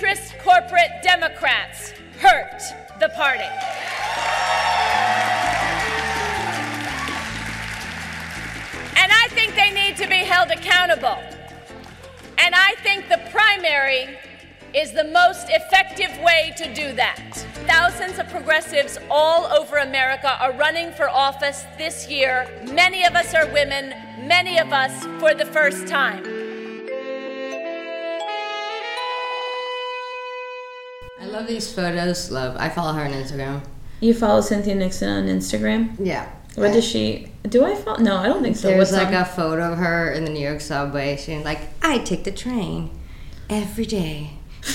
centrist corporate Democrats hurt the party. And I think they need to be held accountable. And I think the primary is the most effective way to do that. Thousands of progressives all over America are running for office this year. Many of us are women, many of us for the first time. Love these photos. Love. I follow her on Instagram. You follow Cynthia Nixon on Instagram? Yeah. What does she? Do I follow? No, I don't think so. There's What's like on- a photo of her in the New York subway. She's like, I take the train every day.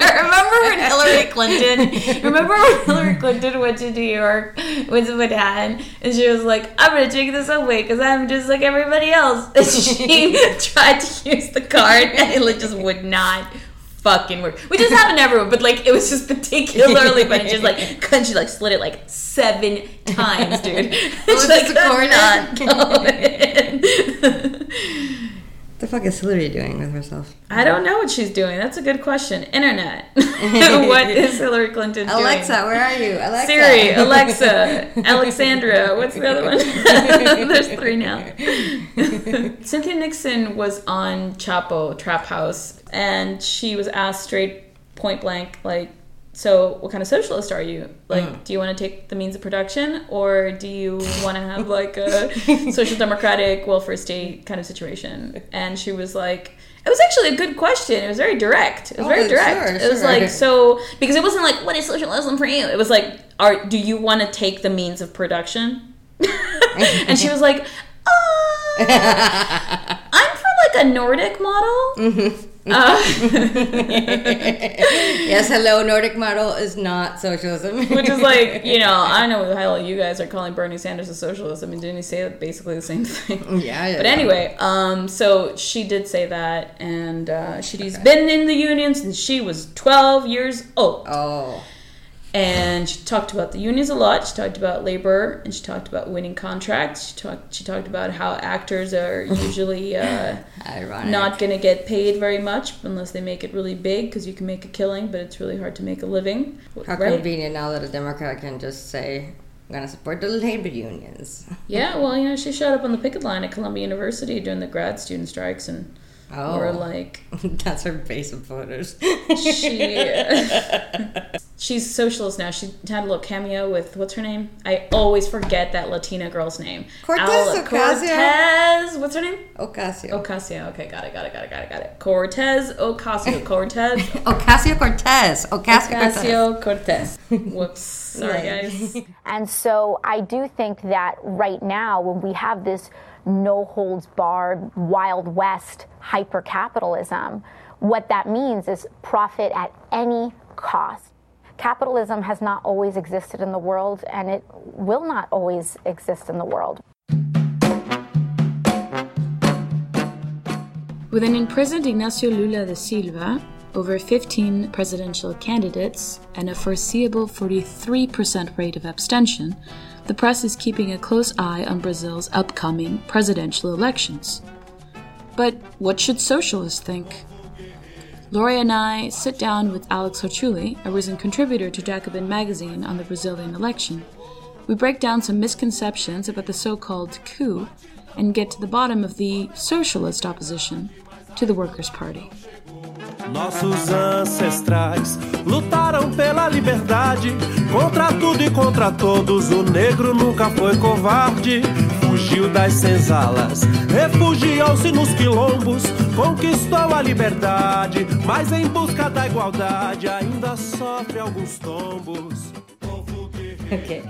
Remember when Hillary Clinton? Remember when Hillary Clinton went to New York with Manhattan, and she was like, "I'm gonna take the subway because I'm just like everybody else." And she tried to use the card, and it just would not fucking work. We just happened everywhere, but like it was just particularly funny. Just like, couldn't she like slid it like seven times, dude? was She, this could recorded? The fuck is Hillary doing with herself? I don't know what she's doing. That's a good question. Internet. what is Hillary Clinton doing? Alexa, where are you? Alexa. Siri, Alexa, Alexandra. What's the other one? There's three now. Cynthia Nixon was on Chapo Trap House, and she was asked straight point blank, like, so what kind of socialist are you? Like, do you want to take the means of production, or do you want to have like a social democratic welfare state kind of situation? And she was like. It was actually a good question. It was very direct. It was Oh, very direct. sure, it was sure. like so because it wasn't like what is socialism for you. It was like, are do you want to take the means of production? and she was like, uh, I'm for like a Nordic model. Uh, yes, hello, Nordic model is not socialism. which is like, you know, I don't know what the hell you guys are calling Bernie Sanders a socialist. I mean, didn't he say basically the same thing? yeah, yeah. But anyway, um, so she did say that, and uh, she's been in the union since she was 12 years old. Oh. And she talked about the unions a lot. She talked about labor, and she talked about winning contracts. She talked. She talked about how actors are usually uh, not going to get paid very much unless they make it really big, because you can make a killing, but it's really hard to make a living. How Right? convenient now that a Democrat can just say, I'm going to support the labor unions. Yeah, well, you know, she showed up on the picket line at Columbia University during the grad student strikes, and Oh. were like, That's her base of voters. she she's socialist now. She had a little cameo with what's her name? I always forget that Latina girl's name. Cortez Al- Ocasio? Cortez. What's her name? Ocasio. Ocasio. Okay, got it, got it, got it, got it, got it. Cortez Ocasio. Cortez. Ocasio Cortez. Ocasio Cortez. Ocasio Cortez. Whoops. Sorry, guys. And so I do think that right now, when we have this no holds barred, Wild West hyper capitalism, what that means is profit at any cost. Capitalism has not always existed in the world, and it will not always exist in the world. With an imprisoned Ignacio Lula da Silva, over 15 presidential candidates, and a foreseeable 43% rate of abstention, the press is keeping a close eye on Brazil's upcoming presidential elections. But what should socialists think? Lori and I sit down with Alex Hochuli, a recent contributor to Jacobin magazine on the Brazilian election. We break down some misconceptions about the so called coup and get to the bottom of the socialist opposition to the Workers' Party. Nossos ancestrais lutaram pela liberdade contra tudo e contra todos. O negro nunca foi covarde, fugiu das senzalas, refugiou-se nos quilombos, conquistou a liberdade, mas em busca da igualdade ainda sofre alguns tombos. Okay.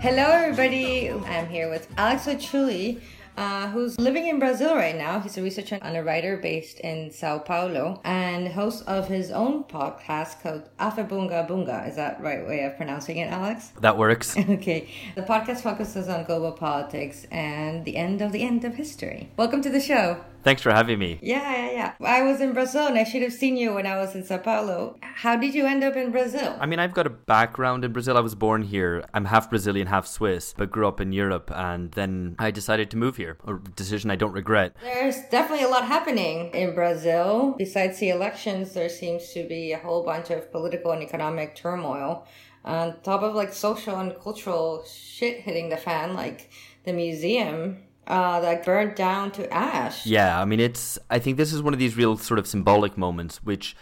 Hello, everybody. I'm here with Alex Ochuli, uh, who's living in Brazil right now. He's a researcher and a writer based in Sao Paulo and host of his own podcast called Aufhebunga Bunga. Is that right way of pronouncing it, Alex? That works. Okay. The podcast focuses on global politics and the end of the end of history. Welcome to the show. Thanks for having me. Yeah, yeah, yeah. I was in Brazil and I should have seen you when I was in Sao Paulo. How did you end up in Brazil? I mean, I've got a background in Brazil. I was born here. I'm half Brazilian, half Swiss, but grew up in Europe. And then I decided to move here, a decision I don't regret. There's definitely a lot happening in Brazil. Besides the elections, there seems to be a whole bunch of political and economic turmoil on top of like social and cultural shit hitting the fan, like the museum uh, like burned down to ash. Yeah, I mean, it's. I think this is one of these real sort of symbolic moments, which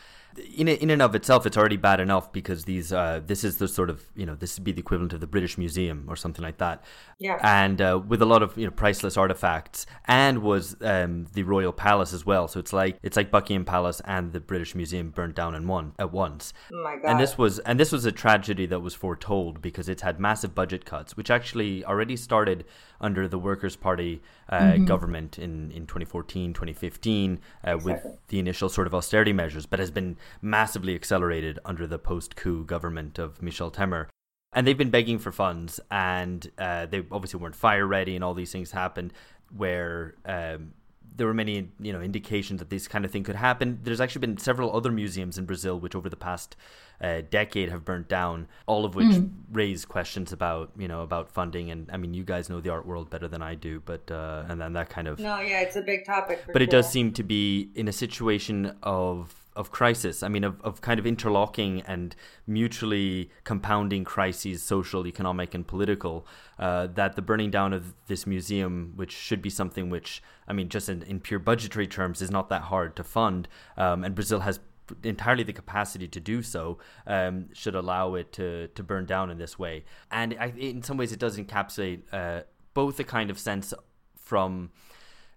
in in and of itself, it's already bad enough because these uh, this is the sort of you know this would be the equivalent of the British Museum or something like that. Yeah. And uh, with a lot of you know priceless artifacts, and was um, the royal palace as well. So it's like it's like Buckingham Palace and the British Museum burnt down in one at once. Oh my god. And this was and this was a tragedy that was foretold because it's had massive budget cuts, which actually already started under the Workers' Party uh, mm-hmm. government in, in 2014, 2015, uh, exactly. with the initial sort of austerity measures, but has been massively accelerated under the post coup government of Michel Temer. And they've been begging for funds, and uh, they obviously weren't fire ready, and all these things happened where um, there were many you know indications that this kind of thing could happen. There's actually been several other museums in Brazil which over the past uh, decade have burnt down, all of which mm. raise questions about you know about funding. And I mean, you guys know the art world better than I do, but uh, and then that kind of no, yeah, it's a big topic. but sure. it does seem to be in a situation of of crisis. I mean, of, of kind of interlocking and mutually compounding crises, social, economic, and political. Uh, that the burning down of this museum, which should be something which, I mean, just in, in pure budgetary terms, is not that hard to fund, um, and Brazil has entirely the capacity to do so um, should allow it to to burn down in this way. And I, in some ways, it does encapsulate uh, both a kind of sense from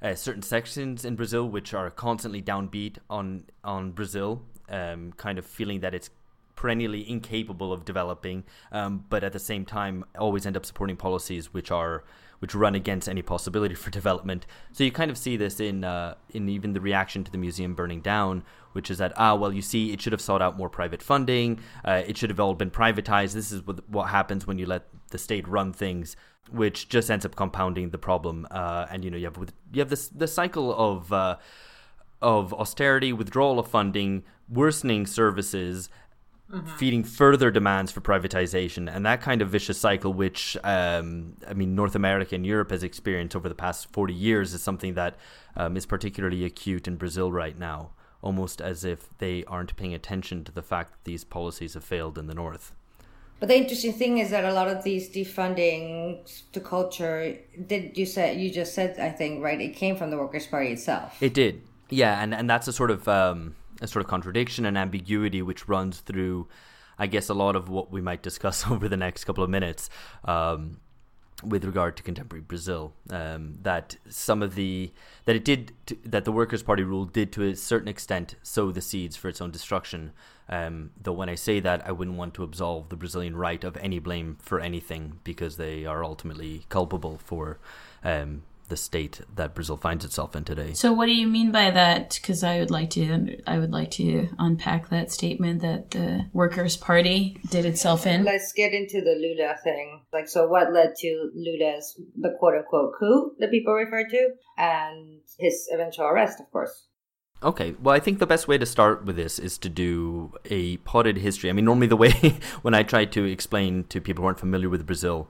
uh, certain sections in Brazil which are constantly downbeat on on Brazil, um, kind of feeling that it's perennially incapable of developing, um, but at the same time always end up supporting policies which are which run against any possibility for development. So you kind of see this in uh, in even the reaction to the museum burning down, which is that ah well you see it should have sought out more private funding, uh, it should have all been privatized. This is what, what happens when you let the state run things which just ends up compounding the problem. Uh, and you know, you have you have this the cycle of uh, of austerity, withdrawal of funding, worsening services, mm-hmm. feeding further demands for privatization, and that kind of vicious cycle, which um, I mean, North America and Europe has experienced over the past forty years, is something that um, is particularly acute in Brazil right now. Almost as if they aren't paying attention to the fact that these policies have failed in the north. But the interesting thing is that a lot of these defunding to culture did you said you just said I think right it came from the Workers' Party itself. It did, yeah, and and that's a sort of um, a sort of contradiction and ambiguity which runs through, I guess, a lot of what we might discuss over the next couple of minutes. Um, with regard to contemporary Brazil, um, that some of the that it did to, that the Workers' Party rule did to a certain extent sow the seeds for its own destruction, um, though when I say that, I wouldn't want to absolve the Brazilian right of any blame for anything because they are ultimately culpable for um, the state that Brazil finds itself in today. So, what do you mean by that? Because I would like to, I would like to unpack that statement that the Workers' Party did itself in. Let's get into the Lula thing. Like, so what led to Lula's the quote unquote coup that people refer to, and his eventual arrest, of course. Okay, well, I think the best way to start with this is to do a potted history. I mean, normally the way when I try to explain to people who aren't familiar with Brazil,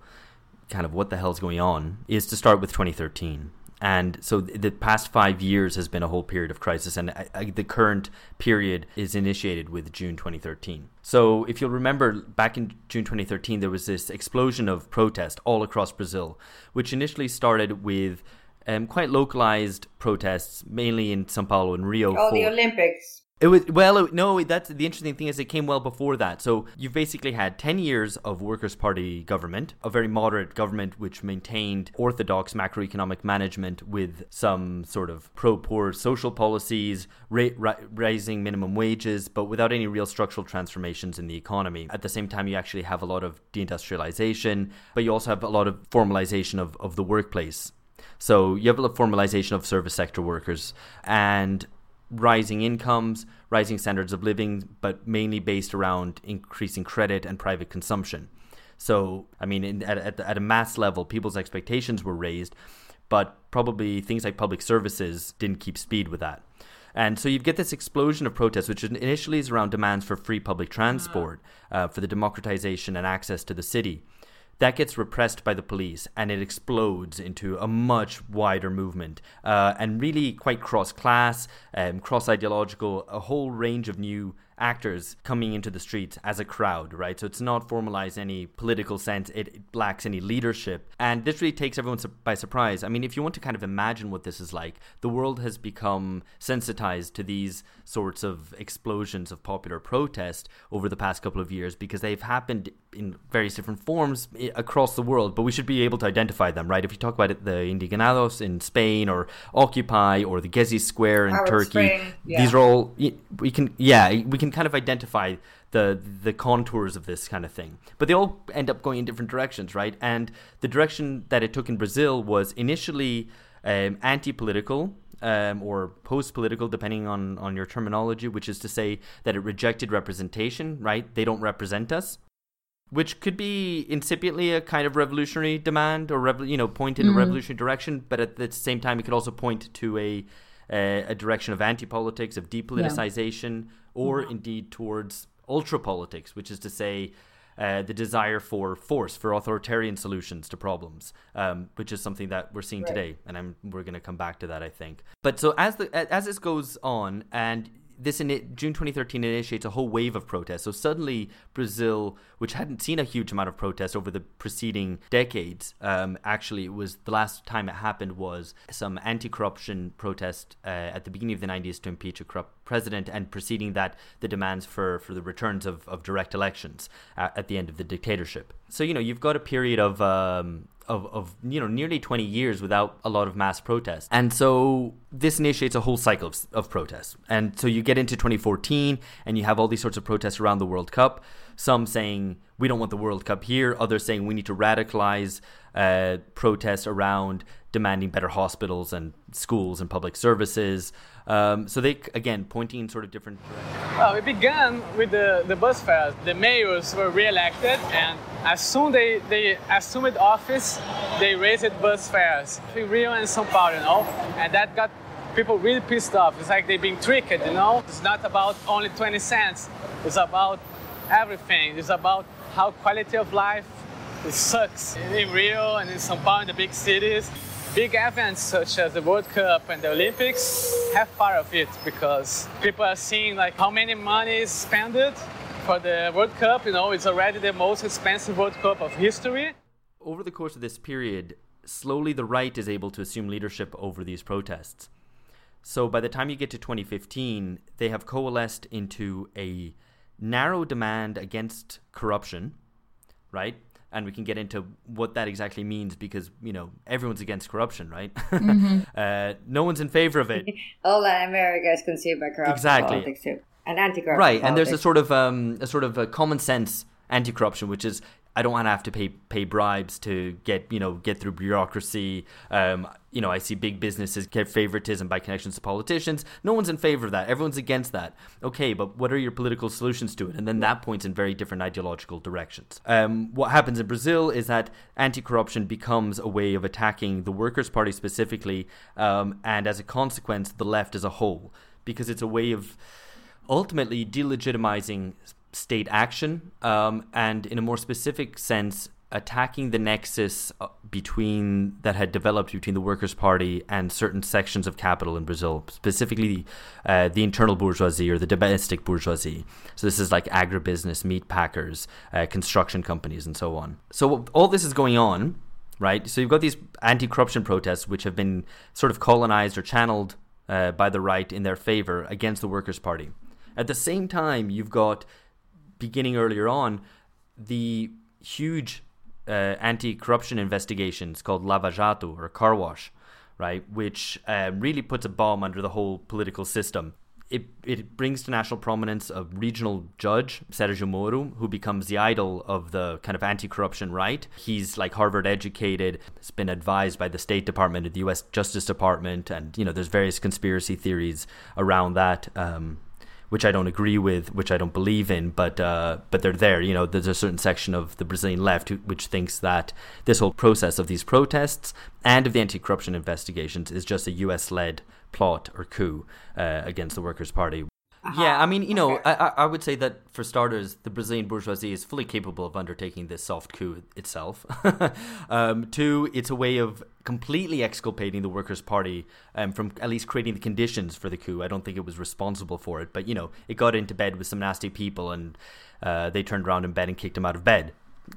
kind of what the hell's going on, is to start with 2013. And so the past five years has been a whole period of crisis, and I, I, the current period is initiated with June 2013. So if you'll remember, back in June 2013, there was this explosion of protest all across Brazil, which initially started with um, quite localized protests, mainly in Sao Paulo and Rio. Oh, for, the Olympics. It was well, no. That's the interesting thing is it came well before that. So you've basically had ten years of Workers' Party government, a very moderate government which maintained orthodox macroeconomic management with some sort of pro-poor social policies, ra- ra- raising minimum wages, but without any real structural transformations in the economy. At the same time, you actually have a lot of deindustrialization, but you also have a lot of formalization of, of the workplace. So you have a formalization of service sector workers and rising incomes, rising standards of living, but mainly based around increasing credit and private consumption. So, I mean, in, at, at, at a mass level, people's expectations were raised, but probably things like public services didn't keep speed with that. And so you get this explosion of protests, which initially is around demands for free public transport, uh, for the democratization and access to the city. That gets repressed by the police and it explodes into a much wider movement uh, and really quite cross class, um, cross ideological, a whole range of new actors coming into the streets as a crowd, right? So it's not formalized in any political sense. It, it lacks any leadership. And this really takes everyone su- by surprise. I mean, if you want to kind of imagine what this is like, the world has become sensitized to these sorts of explosions of popular protest over the past couple of years because they've happened in various different forms eh, across the world, but we should be able to identify them, right? If you talk about it, the Indignados in Spain or Occupy or the Gezi Square in Arab Turkey, yeah. these are all, we can, yeah, we can kind of identify the the contours of this kind of thing. But they all end up going in different directions, right? And the direction that it took in Brazil was initially um, anti-political, um, or post-political, depending on, on your terminology, which is to say that it rejected representation, right? They don't represent us, which could be incipiently a kind of revolutionary demand or rev- you know point in a revolutionary direction, but at the same time, it could also point to a a, a direction of anti-politics, of depoliticization, or indeed towards ultra politics, which is to say. Uh, the desire for force, for authoritarian solutions to problems, um, which is something that we're seeing today, and I'm, we're going to come back to that, I think. But so as the as this goes on, and this in June 2013 initiates a whole wave of protests. So suddenly, Brazil, which hadn't seen a huge amount of protests over the preceding decades, um, actually, it was the last time it happened was some anti-corruption protest uh, at the beginning of the 90s to impeach a corrupt president, and preceding that, the demands for for the returns of, of direct elections uh, at the end of the dictatorship. So you know, you've got a period of um, of, of you know nearly 20 years without a lot of mass protests. And so this initiates a whole cycle of, of protests. And so you get into 2014 and you have all these sorts of protests around the world cup. Some saying we don't want the world cup here. Others saying we need to radicalize uh, protests around demanding better hospitals and schools and public services um, so they again pointing in sort of different directions. Well, it began with the, the bus fares. The mayors were re-elected, and as soon they they assumed office, they raised bus fares in Rio and São Paulo, you know, and that got people really pissed off. It's like they're being tricked, you know. It's not about only 20 cents. It's about everything. It's about how quality of life it sucks in Rio and in São Paulo, in the big cities big events such as the World Cup and the Olympics have part of it because people are seeing like how many money is spent for the World Cup. You know, it's already the most expensive World Cup of history. Over the course of this period, slowly the right is able to assume leadership over these protests. So by the time you get to 2015, they have coalesced into a narrow demand against corruption, right? And we can get into what that exactly means because you know everyone's against corruption, right? Mm-hmm. uh, no one's in favor of it. All America is consumed by corruption exactly. politics too, and anti-corruption. Right, politics. and there's a sort of um, a sort of a common sense anti-corruption, which is I don't want to have to pay pay bribes to get you know get through bureaucracy. Um, you know, I see big businesses get favoritism by connections to politicians. No one's in favor of that. Everyone's against that. Okay, but what are your political solutions to it? And then that points in very different ideological directions. Um, what happens in Brazil is that anti-corruption becomes a way of attacking the Workers' Party specifically, um, and as a consequence, the left as a whole, because it's a way of ultimately delegitimizing state action, um, and in a more specific sense, attacking the nexus uh, between that had developed between the Workers' Party and certain sections of capital in Brazil, specifically uh, the internal bourgeoisie or the domestic bourgeoisie. So this is like agribusiness, meat packers, uh, construction companies, and so on. So all this is going on, right? So you've got these anti-corruption protests which have been sort of colonized or channeled uh, by the right in their favor against the Workers' Party. At the same time, you've got beginning earlier on, the huge uh, anti-corruption investigations called Lava Jato or Car Wash, right, which uh, really puts a bomb under the whole political system. It, it brings to national prominence a regional judge, Sergio Moro, who becomes the idol of the kind of anti corruption right. He's like Harvard educated, has been advised by the State Department, the US Justice Department, and, you know, there's various conspiracy theories around that. Um, which I don't agree with, which I don't believe in, but uh, but they're there. You know, there's a certain section of the Brazilian left who, which thinks that this whole process of these protests and of the anti-corruption investigations is just a U.S.-led plot or coup uh, against the Workers' Party. Uh-huh. Yeah, I mean, you know, okay. I, I would say that for starters, the Brazilian bourgeoisie is fully capable of undertaking this soft coup itself. um, two, it's a way of completely exculpating the Workers' Party um, from at least creating the conditions for the coup. I don't think it was responsible for it, but you know, it got into bed with some nasty people, and uh, they turned around in bed and kicked him out of bed.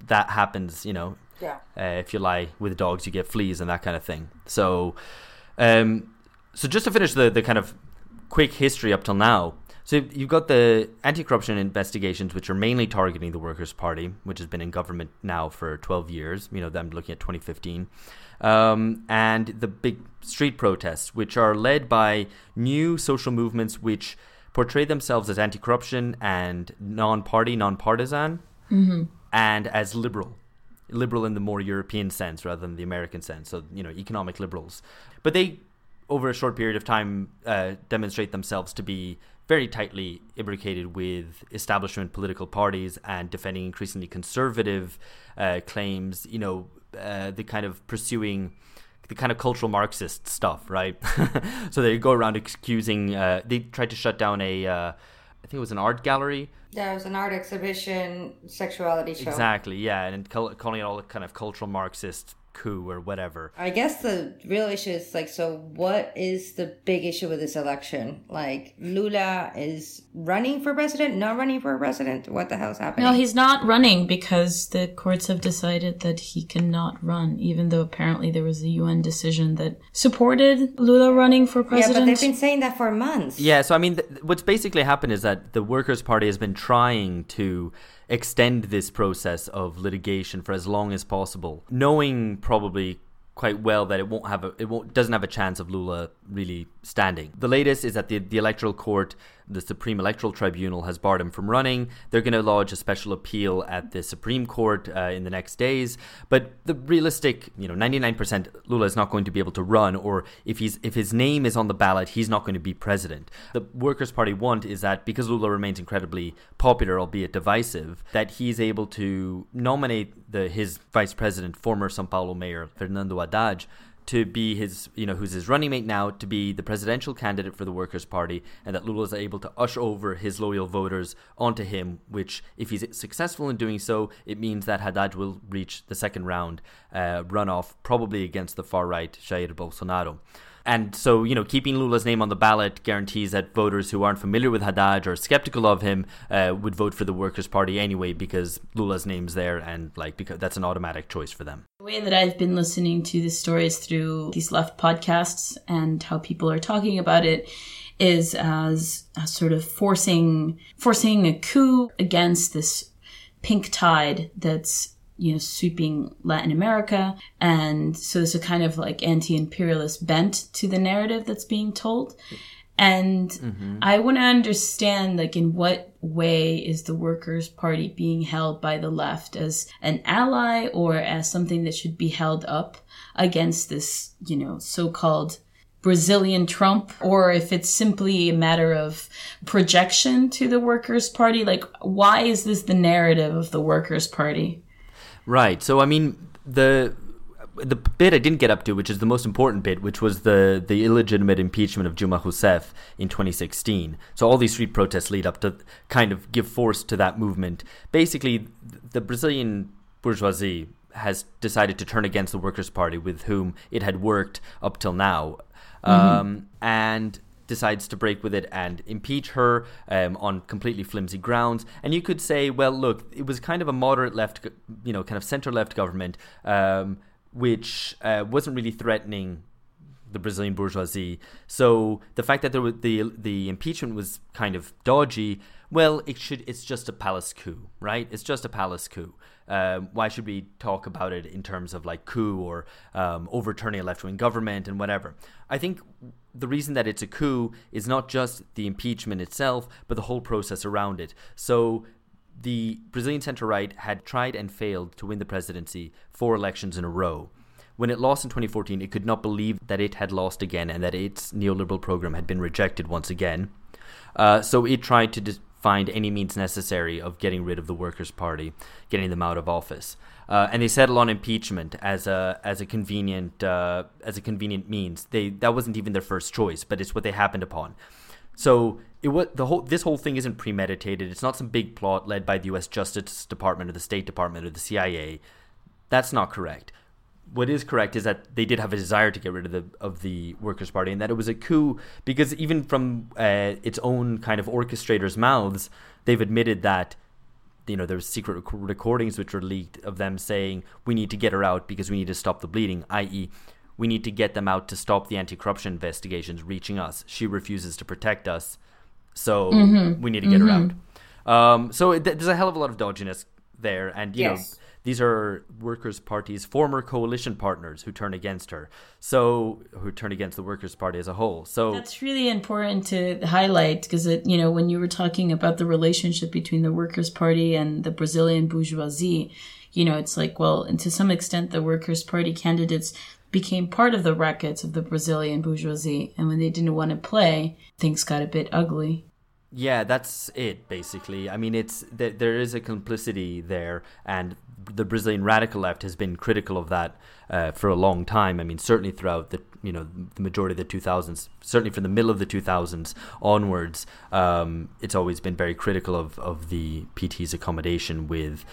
That happens, you know. Yeah. Uh, if you lie with dogs, you get fleas and that kind of thing. So, um, so just to finish the the kind of quick history up till now. So you've got the anti-corruption investigations, which are mainly targeting the Workers' Party, which has been in government now for 12 years. You know, I'm looking at 2015, um, and the big street protests, which are led by new social movements which portray themselves as anti-corruption and non-party, non-partisan, mm-hmm. and as liberal liberal in the more European sense rather than the American sense. So, you know, economic liberals. But they, over a short period of time, uh, demonstrate themselves to be very tightly imbricated with establishment political parties and defending increasingly conservative uh, claims, you know, uh, the kind of pursuing the kind of cultural Marxist stuff, right? so they go around excusing. uh, they tried to shut down a, uh, I think it was an art gallery. There was an art exhibition, sexuality show. Exactly, yeah, and calling it all kind of cultural Marxist coup or whatever. I guess the real issue is like, so what is the big issue with this election? Like, Lula is running for president, not running for president. What the hell's happening? No, he's not running because the courts have decided that he cannot run, even though apparently there was a UN decision that supported Lula running for president. Yeah, but they've been saying that for months. Yeah, so I mean, th- what's basically happened is that the Workers' Party has been trying to extend this process of litigation for as long as possible, knowing probably quite well that it won't have a it won't doesn't have a chance of Lula really standing. The latest is that the the electoral court the Supreme Electoral Tribunal has barred him from running. They're going to lodge a special appeal at the Supreme Court uh, in the next days. But the realistic, you know, 99% Lula is not going to be able to run, or if he's if his name is on the ballot, he's not going to be president. The Workers' Party want is that because Lula remains incredibly popular, albeit divisive, that he's able to nominate the his vice president, former São Paulo mayor Fernando Haddad to be his, you know, who's his running mate now, to be the presidential candidate for the Workers' Party, and that Lula is able to usher over his loyal voters onto him. Which, if he's successful in doing so, it means that Haddad will reach the second round uh, runoff, probably against the far right Jair Bolsonaro. And so, you know, keeping Lula's name on the ballot guarantees that voters who aren't familiar with Haddad or skeptical of him uh, would vote for the Workers' Party anyway because Lula's name's there and, like, because that's an automatic choice for them. The way that I've been listening to the stories through these left podcasts and how people are talking about it is as a sort of forcing forcing a coup against this pink tide that's you know, sweeping Latin America. And so there's a kind of like anti imperialist bent to the narrative that's being told. And mm-hmm. I want to understand, like, in what way is the Workers' Party being held by the left as an ally or as something that should be held up against this, you know, so called Brazilian Trump, or if it's simply a matter of projection to the Workers' Party? Like, why is this the narrative of the Workers' Party? Right. So I mean the the bit I didn't get up to, which is the most important bit, which was the the illegitimate impeachment of Dilma Rousseff in 2016. So all these street protests lead up to kind of give force to that movement. Basically, the Brazilian bourgeoisie has decided to turn against the Workers' Party, with whom it had worked up till now, mm-hmm. um, and decides to break with it and impeach her um, on completely flimsy grounds. And you could say, well, look, it was kind of a moderate left, you know, kind of center left government, um, which uh, wasn't really threatening the Brazilian bourgeoisie. So the fact that there was the the impeachment was kind of dodgy. Well, it should. It's just a palace coup, right? It's just a palace coup. Um, why should we talk about it in terms of like coup or um, overturning a left wing government and whatever? I think the reason that it's a coup is not just the impeachment itself, but the whole process around it. So the Brazilian center right had tried and failed to win the presidency four elections in a row. When it lost in 2014, it could not believe that it had lost again and that its neoliberal program had been rejected once again. Uh, so it tried to dis- find any means necessary of getting rid of the Workers' Party, getting them out of office. Uh, and they settle on impeachment as a as a convenient uh, as a convenient means. They that wasn't even their first choice, but it's what they happened upon. So it was the whole this whole thing isn't premeditated. It's not some big plot led by the U.S. Justice Department or the State Department or the CIA. That's not correct. What is correct is that they did have a desire to get rid of the of the Workers' Party, and that it was a coup because even from uh, its own kind of orchestrators' mouths, they've admitted that you know there's secret rec- recordings which were leaked of them saying we need to get her out because we need to stop the bleeding, i.e we need to get them out to stop the anti-corruption investigations reaching us. She refuses to protect us, so Mm-hmm. we need to get her out. Um, so it, there's a hell of a lot of dodginess there, and you know Yes. These are Workers' Party's former coalition partners who turn against her, so who turn against the Workers' Party as a whole. So That's really important to highlight because it, you know, when you were talking about the relationship between the Workers' Party and the Brazilian bourgeoisie, you know, it's like, well, and to some extent, the Workers' Party candidates became part of the rackets of the Brazilian bourgeoisie, and when they didn't want to play, things got a bit ugly. Yeah, that's it basically. I mean, it's th- there is a complicity there, and the Brazilian radical left has been critical of that uh, for a long time. I mean, certainly throughout the you know the majority of the 2000s, certainly from the middle of the 2000s onwards, um, it's always been very critical of of the PT's accommodation with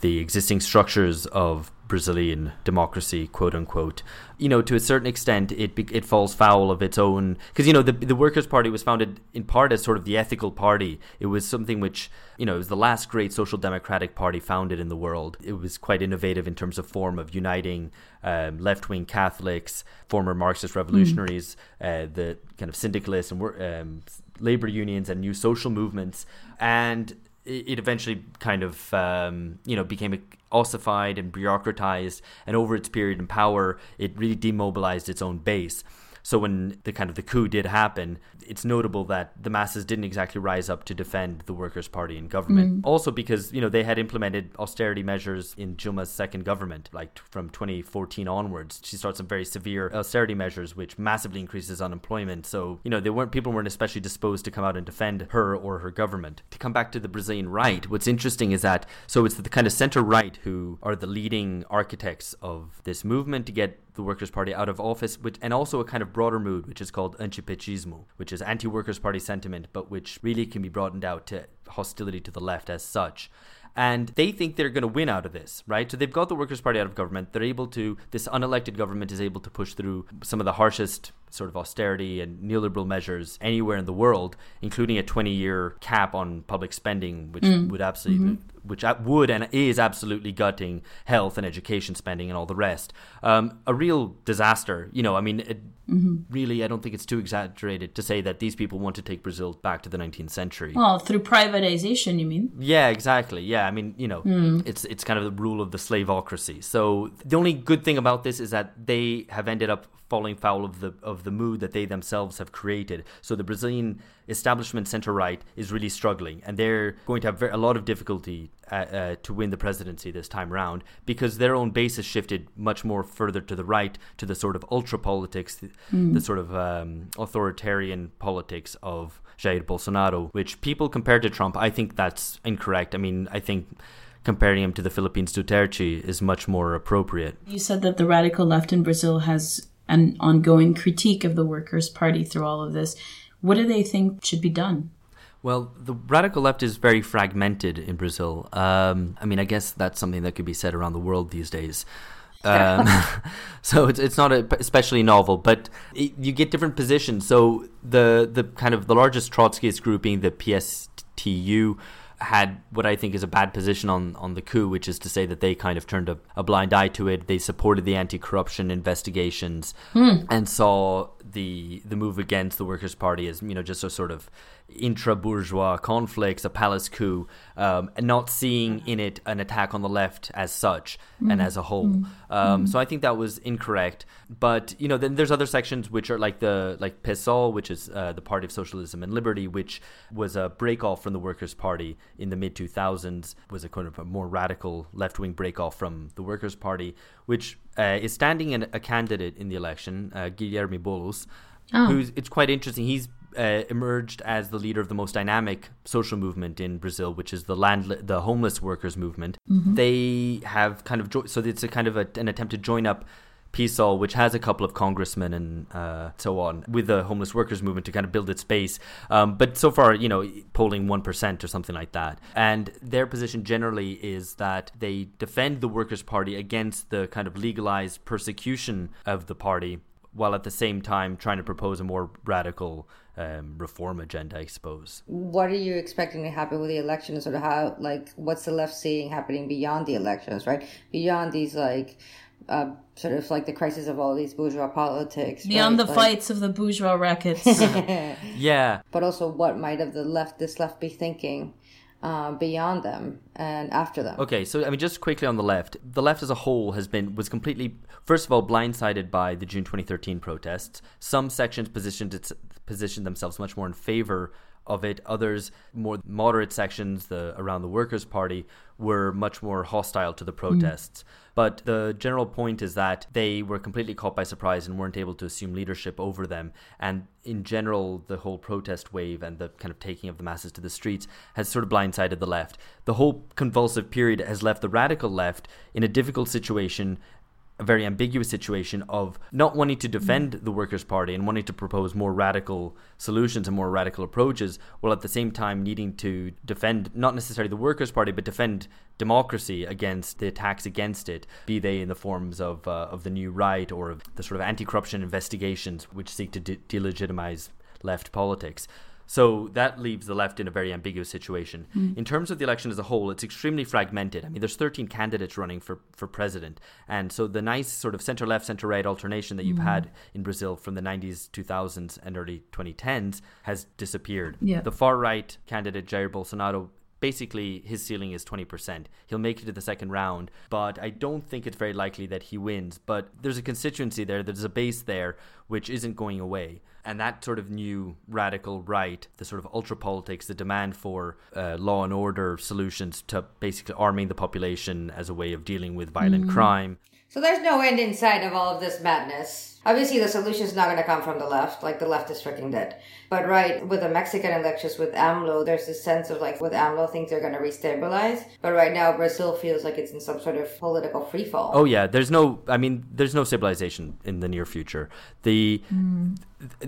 the existing structures of Brazilian democracy, quote unquote. You know, to a certain extent, it it falls foul of its own because you know the the Workers' Party was founded in part as sort of the ethical party. It was something which you know it was the last great social democratic party founded in the world. It was quite innovative in terms of form of uniting um, left wing Catholics, former Marxist revolutionaries, uh, the kind of syndicalists and um, labor unions and new social movements, and it eventually kind of um, you know became ossified and bureaucratized, and over its period in power, it really demobilized its own base. So when the kind of the coup did happen, it's notable that the masses didn't exactly rise up to defend the Workers' Party in government. Mm. Also because you know they had implemented austerity measures in Dilma's second government, like from 2014 onwards. She started some very severe austerity measures, which massively increases unemployment. So you know they weren't people weren't especially disposed to come out and defend her or her government. To come back to the Brazilian right, what's interesting is that so it's the kind of center right who are the leading architects of this movement to get the Workers' Party out of office, which and also a kind of broader mood, which is called antipetismo, which is anti-Workers' Party sentiment, but which really can be broadened out to hostility to the left as such. And they think they're going to win out of this, right? So they've got the Workers' Party out of government. They're able to, this unelected government is able to push through some of the harshest sort of austerity and neoliberal measures anywhere in the world, including a 20 year cap on public spending, which would absolutely. Which would and is absolutely gutting health and education spending and all the rest. Um, a real disaster. You know, I mean, it, Mm-hmm. really, I don't think it's too exaggerated to say that these people want to take Brazil back to the 19th century. Well, through privatization, you mean? Yeah, exactly. Yeah, I mean, you know, hmm. it's it's kind of the rule of the slavocracy. So the only good thing about this is that they have ended up falling foul of the of the mood that they themselves have created. So the Brazilian establishment center right is really struggling, and they're going to have a lot of difficulty uh, uh, to win the presidency this time round because their own base has shifted much more further to the right, to the sort of ultra politics, the, the sort of um, authoritarian politics of Jair Bolsonaro, which people compare to Trump. I think that's incorrect. I mean, I think comparing him to the Philippines Duterte is much more appropriate. You said that the radical left in Brazil has an ongoing critique of the Workers' Party through all of this. What do they think should be done? Well, the radical left is very fragmented in Brazil. Um, I mean, I guess that's something that could be said around the world these days. Um, so it's it's not a, especially novel, but it, you get different positions. So the the kind of the largest Trotskyist group being the PSTU had what I think is a bad position on, on the coup, which is to say that they kind of turned a, a blind eye to it. They supported the anti corruption investigations hmm. and saw the the move against the Workers' Party as you know just a sort of intra bourgeois conflict, a palace coup, um, and not seeing in it an attack on the left as such and as a whole. Um, So I think that was incorrect. But you know, then there's other sections which are like the like PSOL, which is uh, the Party of Socialism and Liberty, which was a break off from the Workers' Party in the mid 2000s, was a kind of a more radical left wing break off from the Workers' Party, which uh, is standing in a candidate in the election, uh, Guilherme Boulos, who's it's quite interesting. He's uh, emerged as the leader of the most dynamic social movement in Brazil, which is the land the homeless workers movement. Mm-hmm. They have kind of jo- so it's a kind of a, an attempt to join up PSOL, which has a couple of congressmen and uh, so on, with the homeless workers movement to kind of build its base. Um, but so far, you know, polling 1% or something like that. And their position generally is that they defend the Workers' Party against the kind of legalized persecution of the party, while at the same time trying to propose a more radical um, reform agenda, I suppose. What are you expecting to happen with the elections, or how, like, what's the left seeing happening beyond the elections, right? Beyond these, like, uh, sort of like the crisis of all these bourgeois politics. Beyond right? the like, fights of the bourgeois rackets. yeah. But also, what might have the left, this left, be thinking? Uh, beyond them and after them. Okay, so I mean, just quickly on the left, the left as a whole has been was completely, first of all, blindsided by the June 2013 protests. Some sections positioned its, positioned themselves much more in favor of it. Others, more moderate sections, the around the Workers' Party, were much more hostile to the protests. Mm. But the general point is that they were completely caught by surprise and weren't able to assume leadership over them. And in general, the whole protest wave and the kind of taking of the masses to the streets has sort of blindsided the left. The whole convulsive period has left the radical left in a difficult situation a very ambiguous situation of not wanting to defend the Workers' Party and wanting to propose more radical solutions and more radical approaches, while at the same time needing to defend not necessarily the Workers' Party, but defend democracy against the attacks against it, be they in the forms of uh, of the new right or of the sort of anti-corruption investigations which seek to de- delegitimize left politics. So that leaves the left in a very ambiguous situation. Mm. In terms of the election as a whole, it's extremely fragmented. I mean, there's 13 candidates running for, for president. And so the nice sort of center left, center right alternation that you've mm. had in Brazil from the 90s, 2000s, and early 2010s has disappeared. Yeah. The far right candidate, Jair Bolsonaro, basically his ceiling is 20%. He'll make it to the second round, but I don't think it's very likely that he wins. But there's a constituency there, there's a base there which isn't going away. And that sort of new radical right, the sort of ultra politics, the demand for uh, law and order solutions to basically arming the population as a way of dealing with violent mm. crime. So there's no end in sight of all of this madness. Obviously, the solution is not going to come from the left, like the left is freaking dead. But right, with the Mexican elections with AMLO, there's this sense of like with AMLO, things are going to restabilize. But right now, Brazil feels like it's in some sort of political freefall. Oh yeah, there's no. I mean, there's no stabilization in the near future. The mm.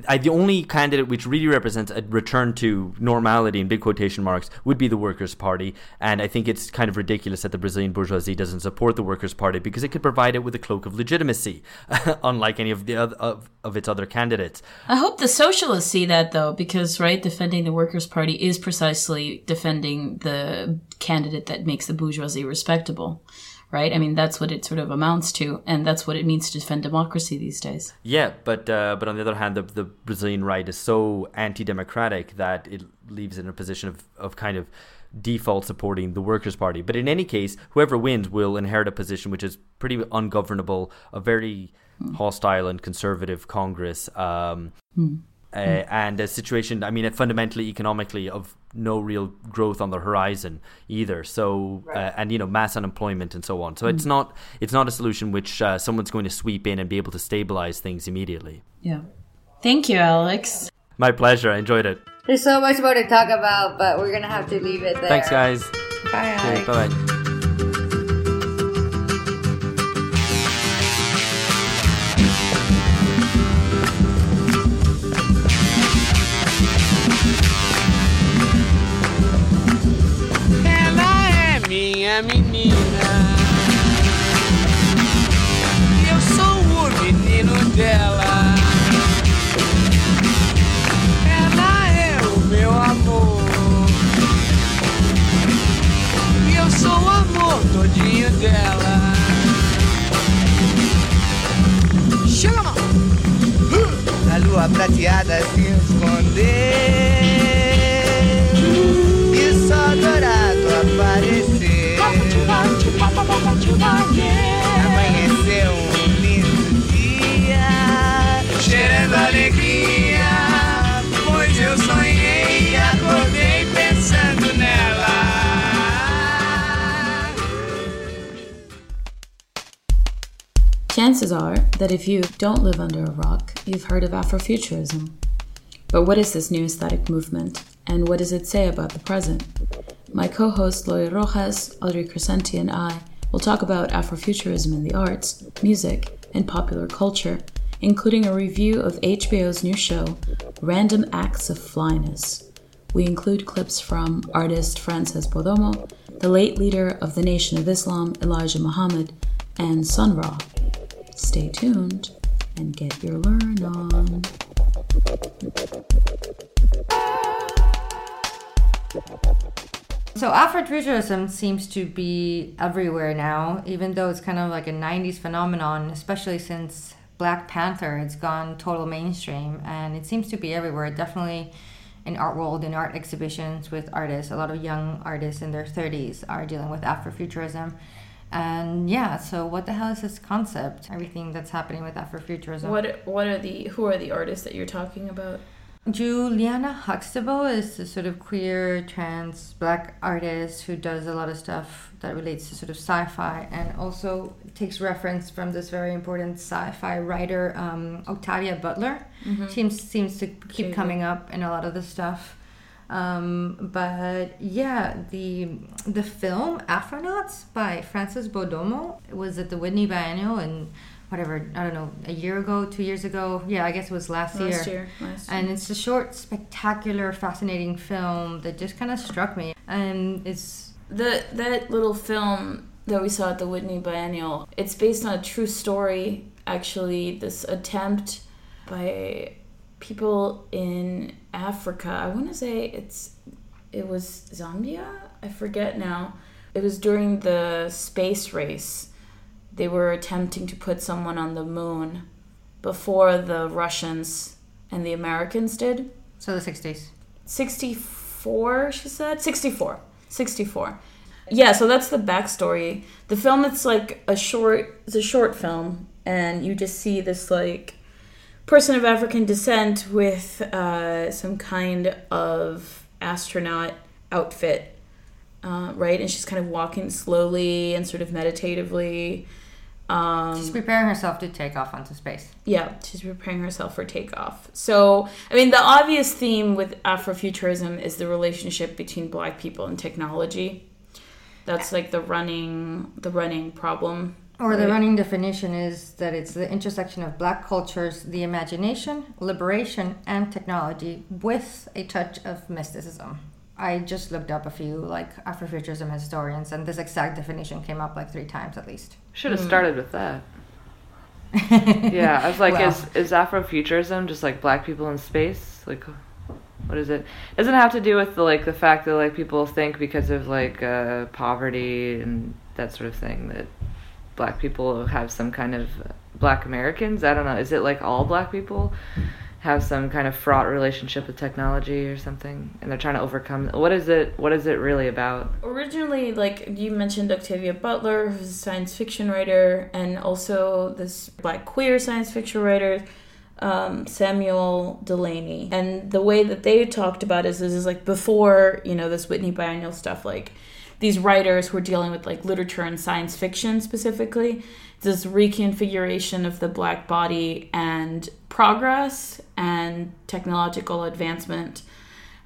I, the only candidate which really represents a return to normality in big quotation marks would be the Workers' Party, and I think it's kind of ridiculous that the Brazilian bourgeoisie doesn't support the Workers' Party because it could provide it with a cloak of legitimacy, unlike any of the other, of, of its other candidates. I hope the socialists see that though, because right, defending the Workers' Party is precisely defending the candidate that makes the bourgeoisie respectable right? I mean, that's what it sort of amounts to, and that's what it means to defend democracy these days. Yeah, but uh, but on the other hand, the, the Brazilian right is so anti-democratic that it leaves it in a position of, of kind of default supporting the Workers' Party. But in any case, whoever wins will inherit a position which is pretty ungovernable, a very mm. hostile and conservative Congress. Um, mm. Uh, and a situation, I mean, fundamentally economically of no real growth on the horizon either. So, right. uh, and you know, mass unemployment and so on. So mm. it's not it's not a solution which uh, someone's going to sweep in and be able to stabilize things immediately. Yeah. Thank you, Alex. My pleasure. I enjoyed it. There's so much more to talk about, but we're gonna have to leave it there. Thanks, guys. Bye. Bye. Bye. Dela. Ela é o meu amor. E eu sou o amor todinho dela. Chega, mão! A lua prateada se esconder. Chances are that if you don't live under a rock, you've heard of Afrofuturism. But what is this new aesthetic movement, and what does it say about the present? My co host Loy Rojas, Audrey Crescenti, and I will talk about Afrofuturism in the arts, music, and popular culture, including a review of HBO's new show, Random Acts of Flyness. We include clips from artist Frances Bodomo, the late leader of the Nation of Islam, Elijah Muhammad, and Sun Ra. Stay tuned and get your learn on. So Afrofuturism seems to be everywhere now, even though it's kind of like a 90s phenomenon, especially since Black Panther, it's gone total mainstream and it seems to be everywhere. Definitely in art world, in art exhibitions with artists. A lot of young artists in their 30s are dealing with Afrofuturism. And yeah, so what the hell is this concept? Everything that's happening with Afrofuturism. What what are the who are the artists that you're talking about? Juliana Huxtable is a sort of queer, trans, black artist who does a lot of stuff that relates to sort of sci-fi and also takes reference from this very important sci-fi writer um, Octavia Butler. Mm-hmm. Seems seems to keep coming up in a lot of the stuff. Um, but yeah, the the film Afronauts by Frances Bodomo was at the Whitney Biennial and whatever I don't know a year ago, two years ago. Yeah, I guess it was last, Last year. Last year. and it's a short, spectacular, fascinating film that just kind of struck me. And it's The that little film that we saw at the Whitney Biennial, it's based on a true story. Actually, this attempt by people in Africa. I want to say it's it was Zambia. I forget now. It was during the space race. They were attempting to put someone on the moon before the Russians and the Americans did. so the '60s. 64 she said 64 64 yeah so that's the backstory the film it's like a short it's a short film and you just see this like person of african descent with uh, some kind of astronaut outfit uh, right and she's kind of walking slowly and sort of meditatively um, She's preparing herself to take off onto space. yeah, she's preparing herself for takeoff. So, I mean, the obvious theme with Afrofuturism is the relationship between black people and technology. That's like the running the running problem. Or the running definition is that it's the intersection of black cultures, the imagination, liberation, and technology with a touch of mysticism. I just looked up a few like Afrofuturism historians, and this exact definition came up like three times at least. Should have started with that. yeah, I was like, Well. is is Afrofuturism just like black people in space? Like, what is it? Doesn't it have to do with the like the fact that like people think because of like uh, poverty and that sort of thing that black people have some kind of black Americans. I don't know. Is it like all black people have some kind of fraught relationship with technology or something, and they're trying to overcome? What is it? What is it really about? Originally, like you mentioned, Octavia Butler, who's a science fiction writer, and also this black queer science fiction writer, um, Samuel Delany. And the way that they talked about it is, is like before, you know, this Whitney Biennial stuff, like these writers who are dealing with like literature and science fiction specifically, this reconfiguration of the black body and progress and technological advancement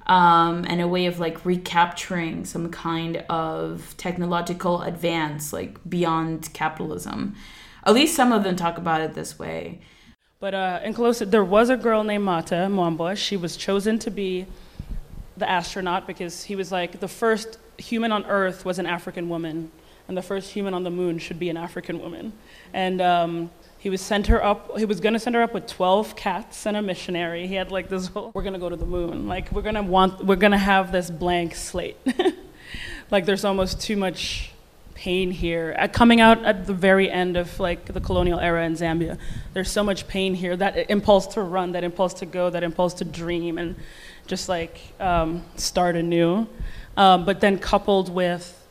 um, and a way of like recapturing some kind of technological advance like beyond capitalism at least some of them talk about it this way But uh, Nkoloso, there was a girl named Matha Mwambwa. She was chosen to be the astronaut because he was like the first human on Earth was an African woman, and the first human on the moon should be an African woman. And um, he was sent her up. He was gonna send her up with 12 cats and a missionary. He had like this whole. We're gonna go to the moon. Like we're gonna want. We're gonna have this blank slate. like there's almost too much pain here uh, coming out at the very end of like the colonial era in zambia there's so much pain here that impulse to run that impulse to go that impulse to dream and just like um, start anew um, but then coupled with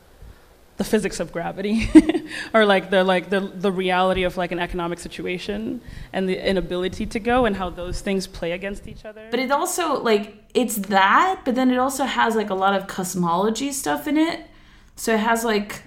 the physics of gravity or like the like the, the reality of like an economic situation and the inability to go and how those things play against each other. But it also like it's that but then it also has like a lot of cosmology stuff in it. So it has like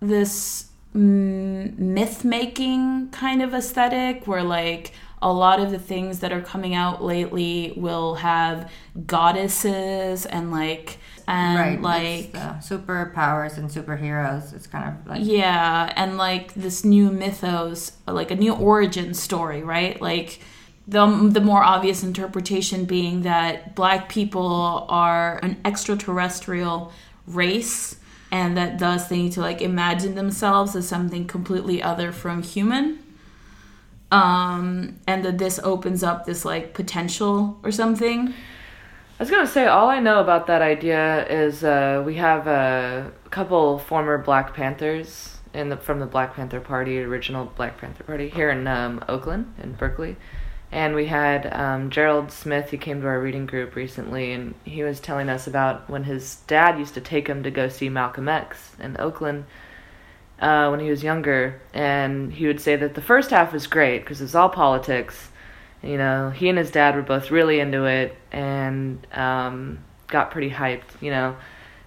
this myth making kind of aesthetic where like a lot of the things that are coming out lately will have goddesses and like and right, like superpowers and superheroes. It's kind of like yeah, and like this new mythos, like a new origin story, right? Like the the more obvious interpretation being that black people are an extraterrestrial race and that thus they need to like imagine themselves as something completely other from human um and that this opens up this like potential or something I was gonna say all I know about that idea is uh, we have a couple former Black Panthers in the from the Black Panther Party, original Black Panther Party here in um, Oakland in Berkeley, and we had um, Gerald Smith. He came to our reading group recently, and he was telling us about when his dad used to take him to go see Malcolm X in Oakland uh, when he was younger, and he would say that the first half was great because it's all politics you know, he and his dad were both really into it and um, got pretty hyped, you know.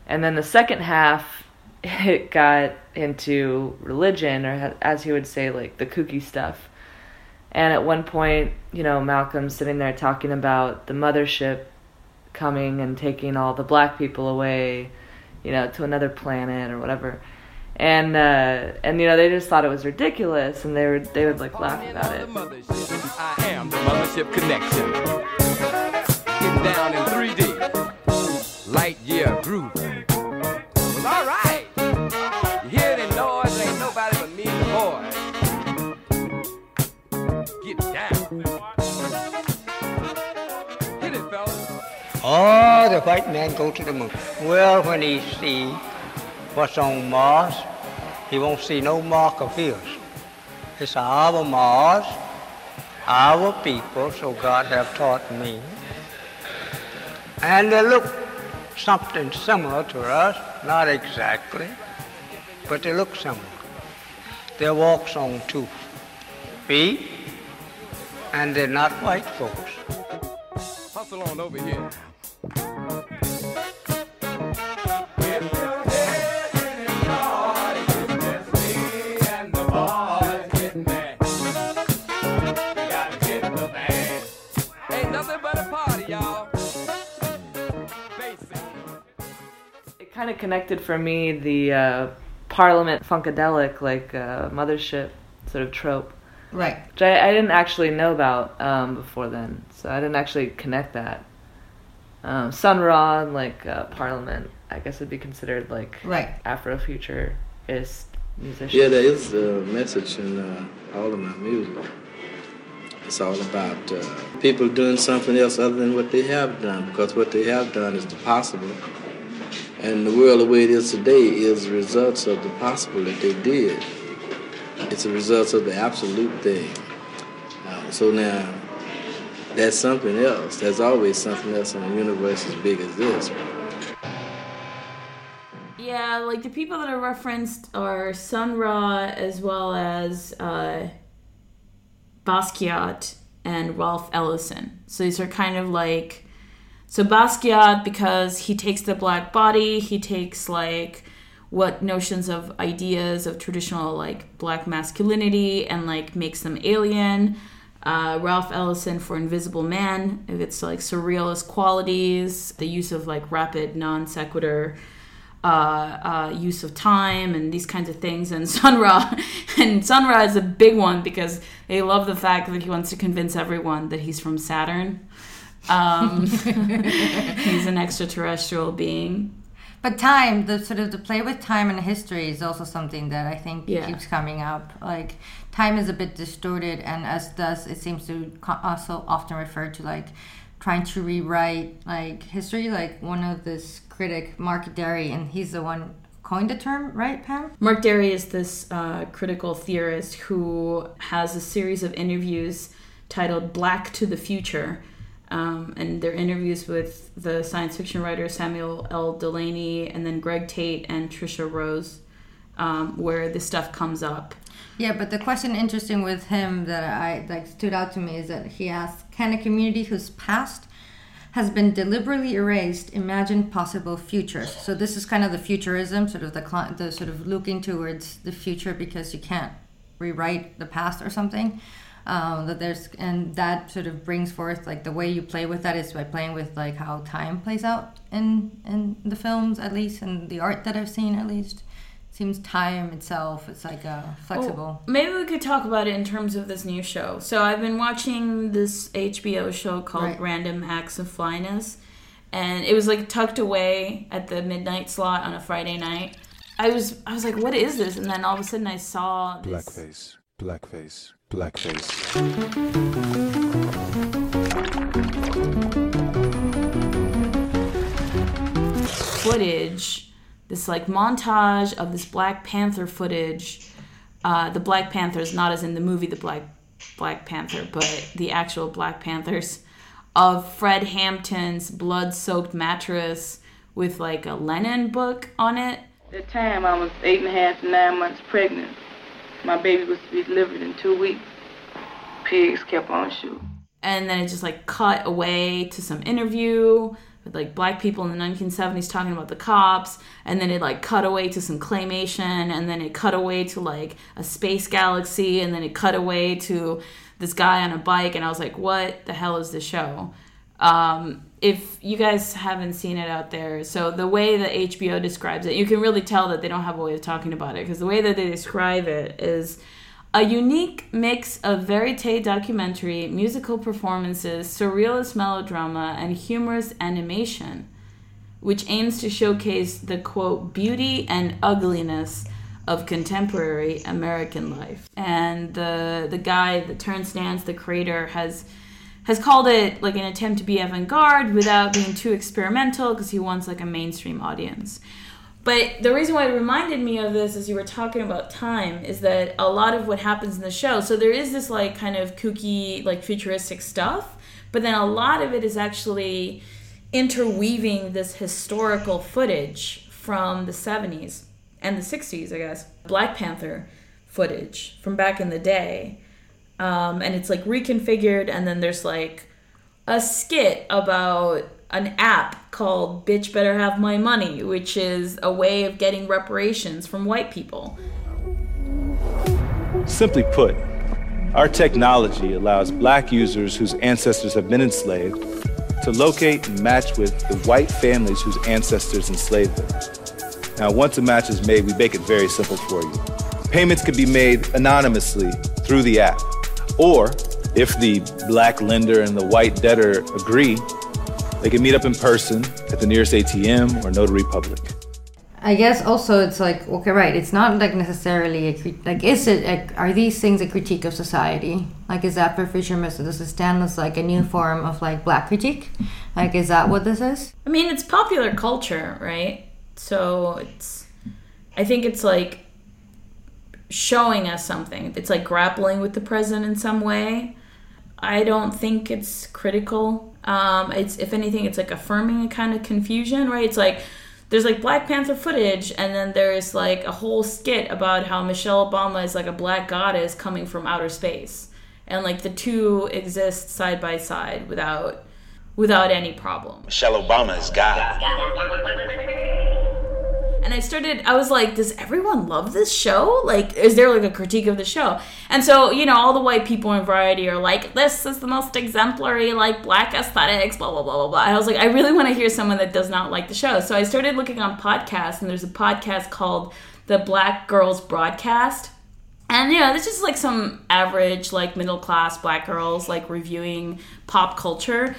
And then the second half, it got into religion, or as he would say, like the kooky stuff. And at one point, you know, Malcolm's sitting there talking about the mothership coming and taking all the black people away, you know, to another planet or whatever and uh, and you know they just thought it was ridiculous, and they would they would like laugh about it. I am the mothership connection. Getting down in 3D, light year groove. Well, all right. You hear the noise? Ain't nobody but me and the boys. Get down. Hit it, fellas. Oh, the white man go to the moon. Well, when he see what's on Mars, he won't see no mark of his. It's our Mars, our people, so God have taught me. And they look something similar to us, not exactly, but they look similar. They walk on two feet, and they're not white folks. Hustle on over here. Kind of connected for me the uh, Parliament Funkadelic, like uh, mothership sort of trope. Right. Which I, I didn't actually know about um, before then, so I didn't actually connect that. Um, Sun Ra and like uh, Parliament, I guess would be considered like right. Afrofuturist musicians. Yeah, there is a message in uh, all of my music. It's all about uh, people doing something else other than what they have done, because what they have done is the possible. And the world the way it is today is results of the possible that they did. It's a result of the absolute thing. Uh, so now, that's something else. There's always something else in a universe as big as this. Yeah, like the people that are referenced are Sun Ra as well as uh, Basquiat and Ralph Ellison. So these are kind of like so Basquiat, because he takes the black body, he takes like what notions of ideas of traditional like black masculinity and like makes them alien. Uh, Ralph Ellison for Invisible Man, if it's like surrealist qualities, the use of like rapid non sequitur. Uh, uh, use of time and these kinds of things. And Sun Ra, and Sun Ra is a big one because they love the fact that he wants to convince everyone that he's from Saturn. Um, he's an extraterrestrial being. But time, the sort of the play with time and history is also something that I think Yeah. keeps coming up. Like time is a bit distorted, and as does it seems to also often refer to like trying to rewrite like history. Like one of this critic, Mark Dery, and he's the one coined the term, right, Pam? Mark Dery is this uh, critical theorist who has a series of interviews titled Black to the Future. Um, and they're interviews with the science fiction writer Samuel L. Delany and then Greg Tate and Tricia Rose, um, where this stuff comes up. Yeah, but the question interesting with him that I like stood out to me is that he asked, "Can a community whose past has been deliberately erased imagine possible futures?" So this is kind of the futurism, sort of the the sort of looking towards the future because you can't rewrite the past or something. Um, that there's and that sort of brings forth like the way you play with that is by playing with like how time plays out in in the films at least and the art that I've seen at least seems time itself it's like uh, flexible Well, maybe we could talk about it in terms of this new show. So I've been watching this HBO show called Right. Random Acts of Flyness, and it was like tucked away at the midnight slot on a Friday night. I was I was like, what is this? And then all of a sudden I saw this Blackface, blackface, blackface. footage, this like montage of this Black Panther footage. Uh, the Black Panthers, not as in the movie The Black Black Panther, but the actual Black Panthers, of Fred Hampton's blood-soaked mattress with like a Lenin book on it. At the time, I was eight and a half to nine months pregnant. My baby was to be delivered in two weeks. Pigs kept on shooting. and then it just like cut away to some interview with like black people in the 1970s talking about the cops. And then it like cut away to some claymation. And then it cut away to like a space galaxy. And then it cut away to this guy on a bike. And i was like what the hell is this show? Um, if you guys haven't seen it out there so the way that hbo describes it you can really tell that they don't have a way of talking about it because the way that they describe it is a unique mix of verite documentary, musical performances, surrealist melodrama, and humorous animation, which aims to showcase the quote beauty and ugliness of contemporary American life. And the the guy, the Terrence the creator, has has called it like an attempt to be avant-garde without being too experimental because he wants like a mainstream audience. But the reason why it reminded me of this as you were talking about time is that a lot of what happens in the show, so there is this like kind of kooky, like futuristic stuff, but then a lot of it is actually interweaving this historical footage from the 70s and the 60s, I guess. Black Panther footage from back in the day. Um, and it's like reconfigured, and then there's like a skit about an app called Bitch Better Have My Money, which is a way of getting reparations from white people. Simply put, our technology allows black users whose ancestors have been enslaved to locate and match with the white families whose ancestors enslaved them. Now, once a match is made, we make it very simple for you. Payments can be made anonymously through the app. Or, if the black lender and the white debtor agree, they can meet up in person at the nearest ATM or notary public. I guess also it's like okay, right? It's not like necessarily a crit- like is it a, are these things a critique of society? Like is that for Fisher so does it stand as like a new form of like black critique? Like is that what this is? I mean, it's popular culture, right? So it's, I think it's like showing us something. It's like grappling with the present in some way. I don't think it's critical. Um, it's if anything, it's like affirming a kind of confusion, right? It's like there's like Black Panther footage, and then there's like a whole skit about how Michelle Obama is like a black goddess coming from outer space, and like the two exist side by side without without any problem. Michelle Obama is God. And I started, I was like, does everyone love this show? Like, is there like a critique of the show? And so, you know, all the white people in Variety are like, this is the most exemplary, like, black aesthetics, blah, blah, blah, blah, blah. I was like, I really want to hear someone that does not like the show. So I started looking on podcasts, and there's a podcast called The Black Girls Broadcast. And you know, this is like some average, like middle class black girls like reviewing pop culture.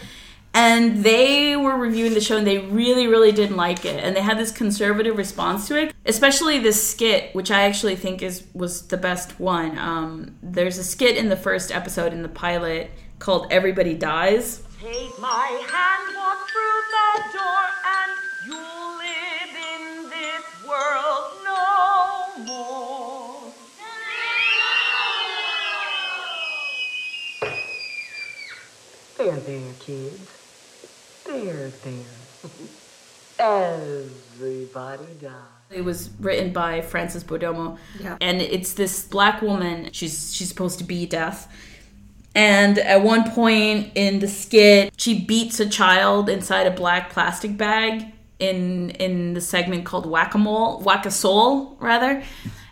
And they were reviewing the show and they really, really didn't like it. And they had this conservative response to it, especially this skit, which I actually think is was the best one. Um, there's a skit in the first episode in the pilot called Everybody Dies. Take my hand, walk through the door, and you'll live in this world no more. There, there, kids. There, there. Everybody dies. It was written by Frances Bodomo. Yeah. And it's this black woman. She's she's supposed to be deaf. And at one point in the skit, she beats a child inside a black plastic bag in in the segment called Whack-a-Mole, Whack-a-Soul, rather.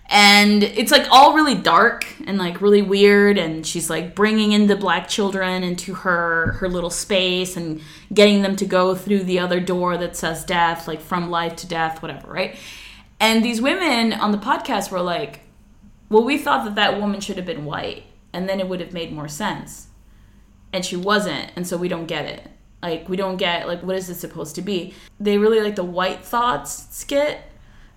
And it's like all really dark and like really weird. And she's like bringing in the black children into her her little space and getting them to go through the other door that says death like from life to death whatever right? And these women on the podcast were like well we thought that that woman should have been white and then it would have made more sense. And she wasn't and so we don't get it. Like we don't get like what is it supposed to be? They really like the white thoughts skit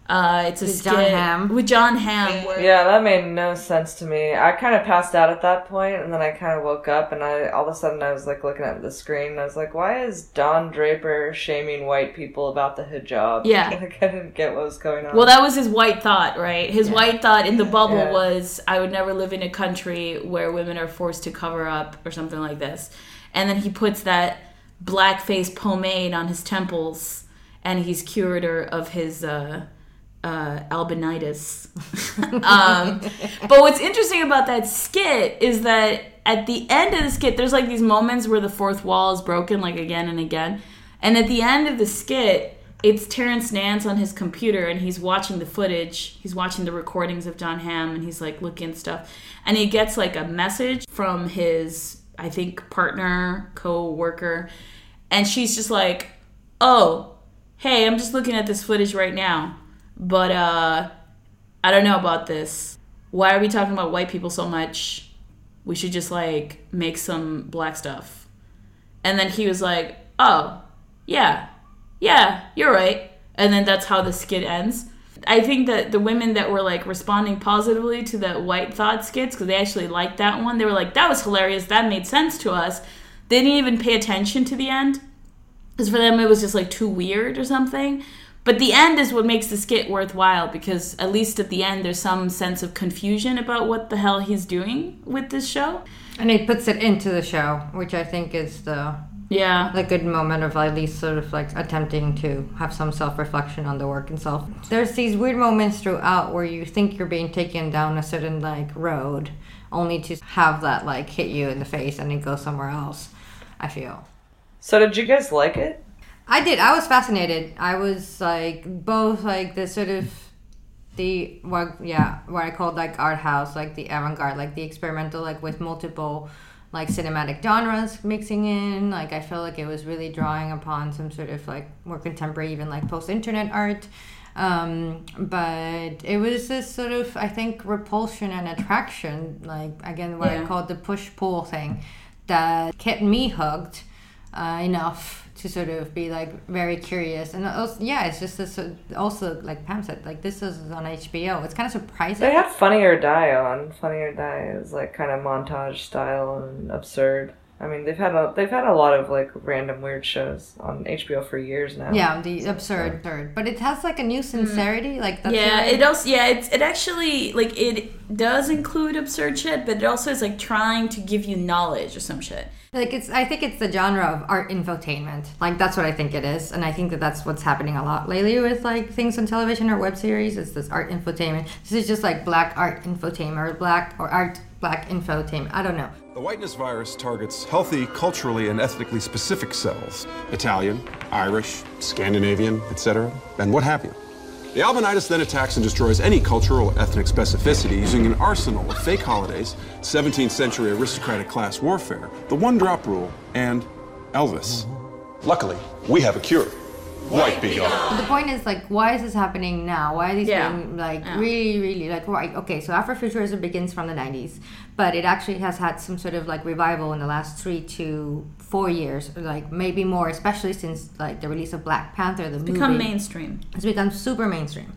uh, it's a With skit Jon Hamm. with Jon Hamm. Where, Yeah, that made no sense to me. I kind of passed out at that point, and then I kind of woke up, and I all of a sudden I was like looking at the screen, and I was like, "Why is Don Draper shaming white people about the hijab?" Yeah. like I didn't get what was going on. Well, that was his white thought, right? His white thought in the bubble Yeah. was, "I would never live in a country where women are forced to cover up," or something like this. And then he puts that blackface pomade on his temples, and he's curator of his uh, uh, albinitis. um, but what's interesting about that skit is that at the end of the skit, there's like these moments where the fourth wall is broken, like again and again. And at the end of the skit, it's Terrence Nance on his computer and he's watching the footage. He's watching the recordings of Jon Hamm and he's like looking stuff. And he gets like a message from his, I think, partner, co worker. And she's just like, oh, hey, I'm just looking at this footage right now. But uh, I don't know about this. Why are we talking about white people so much? We should just like make some black stuff. And then he was like, oh, yeah, yeah, you're right. And then that's how the skit ends. I think that the women that were like responding positively to the white thought skits, because they actually liked that one, they were like, that was hilarious. That made sense to us. They didn't even pay attention to the end. Because for them, it was just like too weird or something. But the end is what makes the skit worthwhile because at least at the end, there's some sense of confusion about what the hell he's doing with this show. And he puts it into the show, which I think is the yeah the good moment of at least sort of like attempting to have some self reflection on the work itself. There's these weird moments throughout where you think you're being taken down a certain like road, only to have that like hit you in the face and then go somewhere else. I feel. So did you guys like it? I did. I was fascinated. I was like both like the sort of the what yeah what I called like art house, like the avant garde, like the experimental, like with multiple like cinematic genres mixing in. Like I felt like it was really drawing upon some sort of like more contemporary, even like post internet art. Um, but it was this sort of I think repulsion and attraction, like again what I called the push pull thing, that kept me hooked uh, enough to sort of be like very curious and also, yeah it's just this also like pam said like this is on hbo it's kind of surprising They have Funny or Die on. Funny or Die is like kind of montage style and absurd. I mean, they've had a they've had a lot of like random weird shows on HBO for years now. yeah the absurd absurd but it has like a new hmm. sincerity like that's yeah, really- it also yeah, it's it actually like it does include absurd shit, but it also is like trying to give you knowledge or some shit. Like it's i think it's the genre of art infotainment. Like that's what i think it is. And i think that that's what's happening a lot lately with like things on television or web series it's this art infotainment. This is just like black art infotainment or black or art black infotainment. I don't know. The whiteness virus targets healthy, culturally and ethnically specific cells. Italian, Irish, Scandinavian, etc., and what have you. The albinitis then attacks and destroys any cultural or ethnic specificity using an arsenal of fake holidays, 17th century aristocratic class warfare, the one drop rule, and Elvis. Luckily, we have a cure. White be gone. the point is like why is this happening now why are these Yeah. being like Yeah. really really like right okay so afrofuturism begins from the 90s but it actually has had some sort of like revival in the last three to four years like maybe more especially since like the release of black panther the It's become mainstream. it's become super mainstream.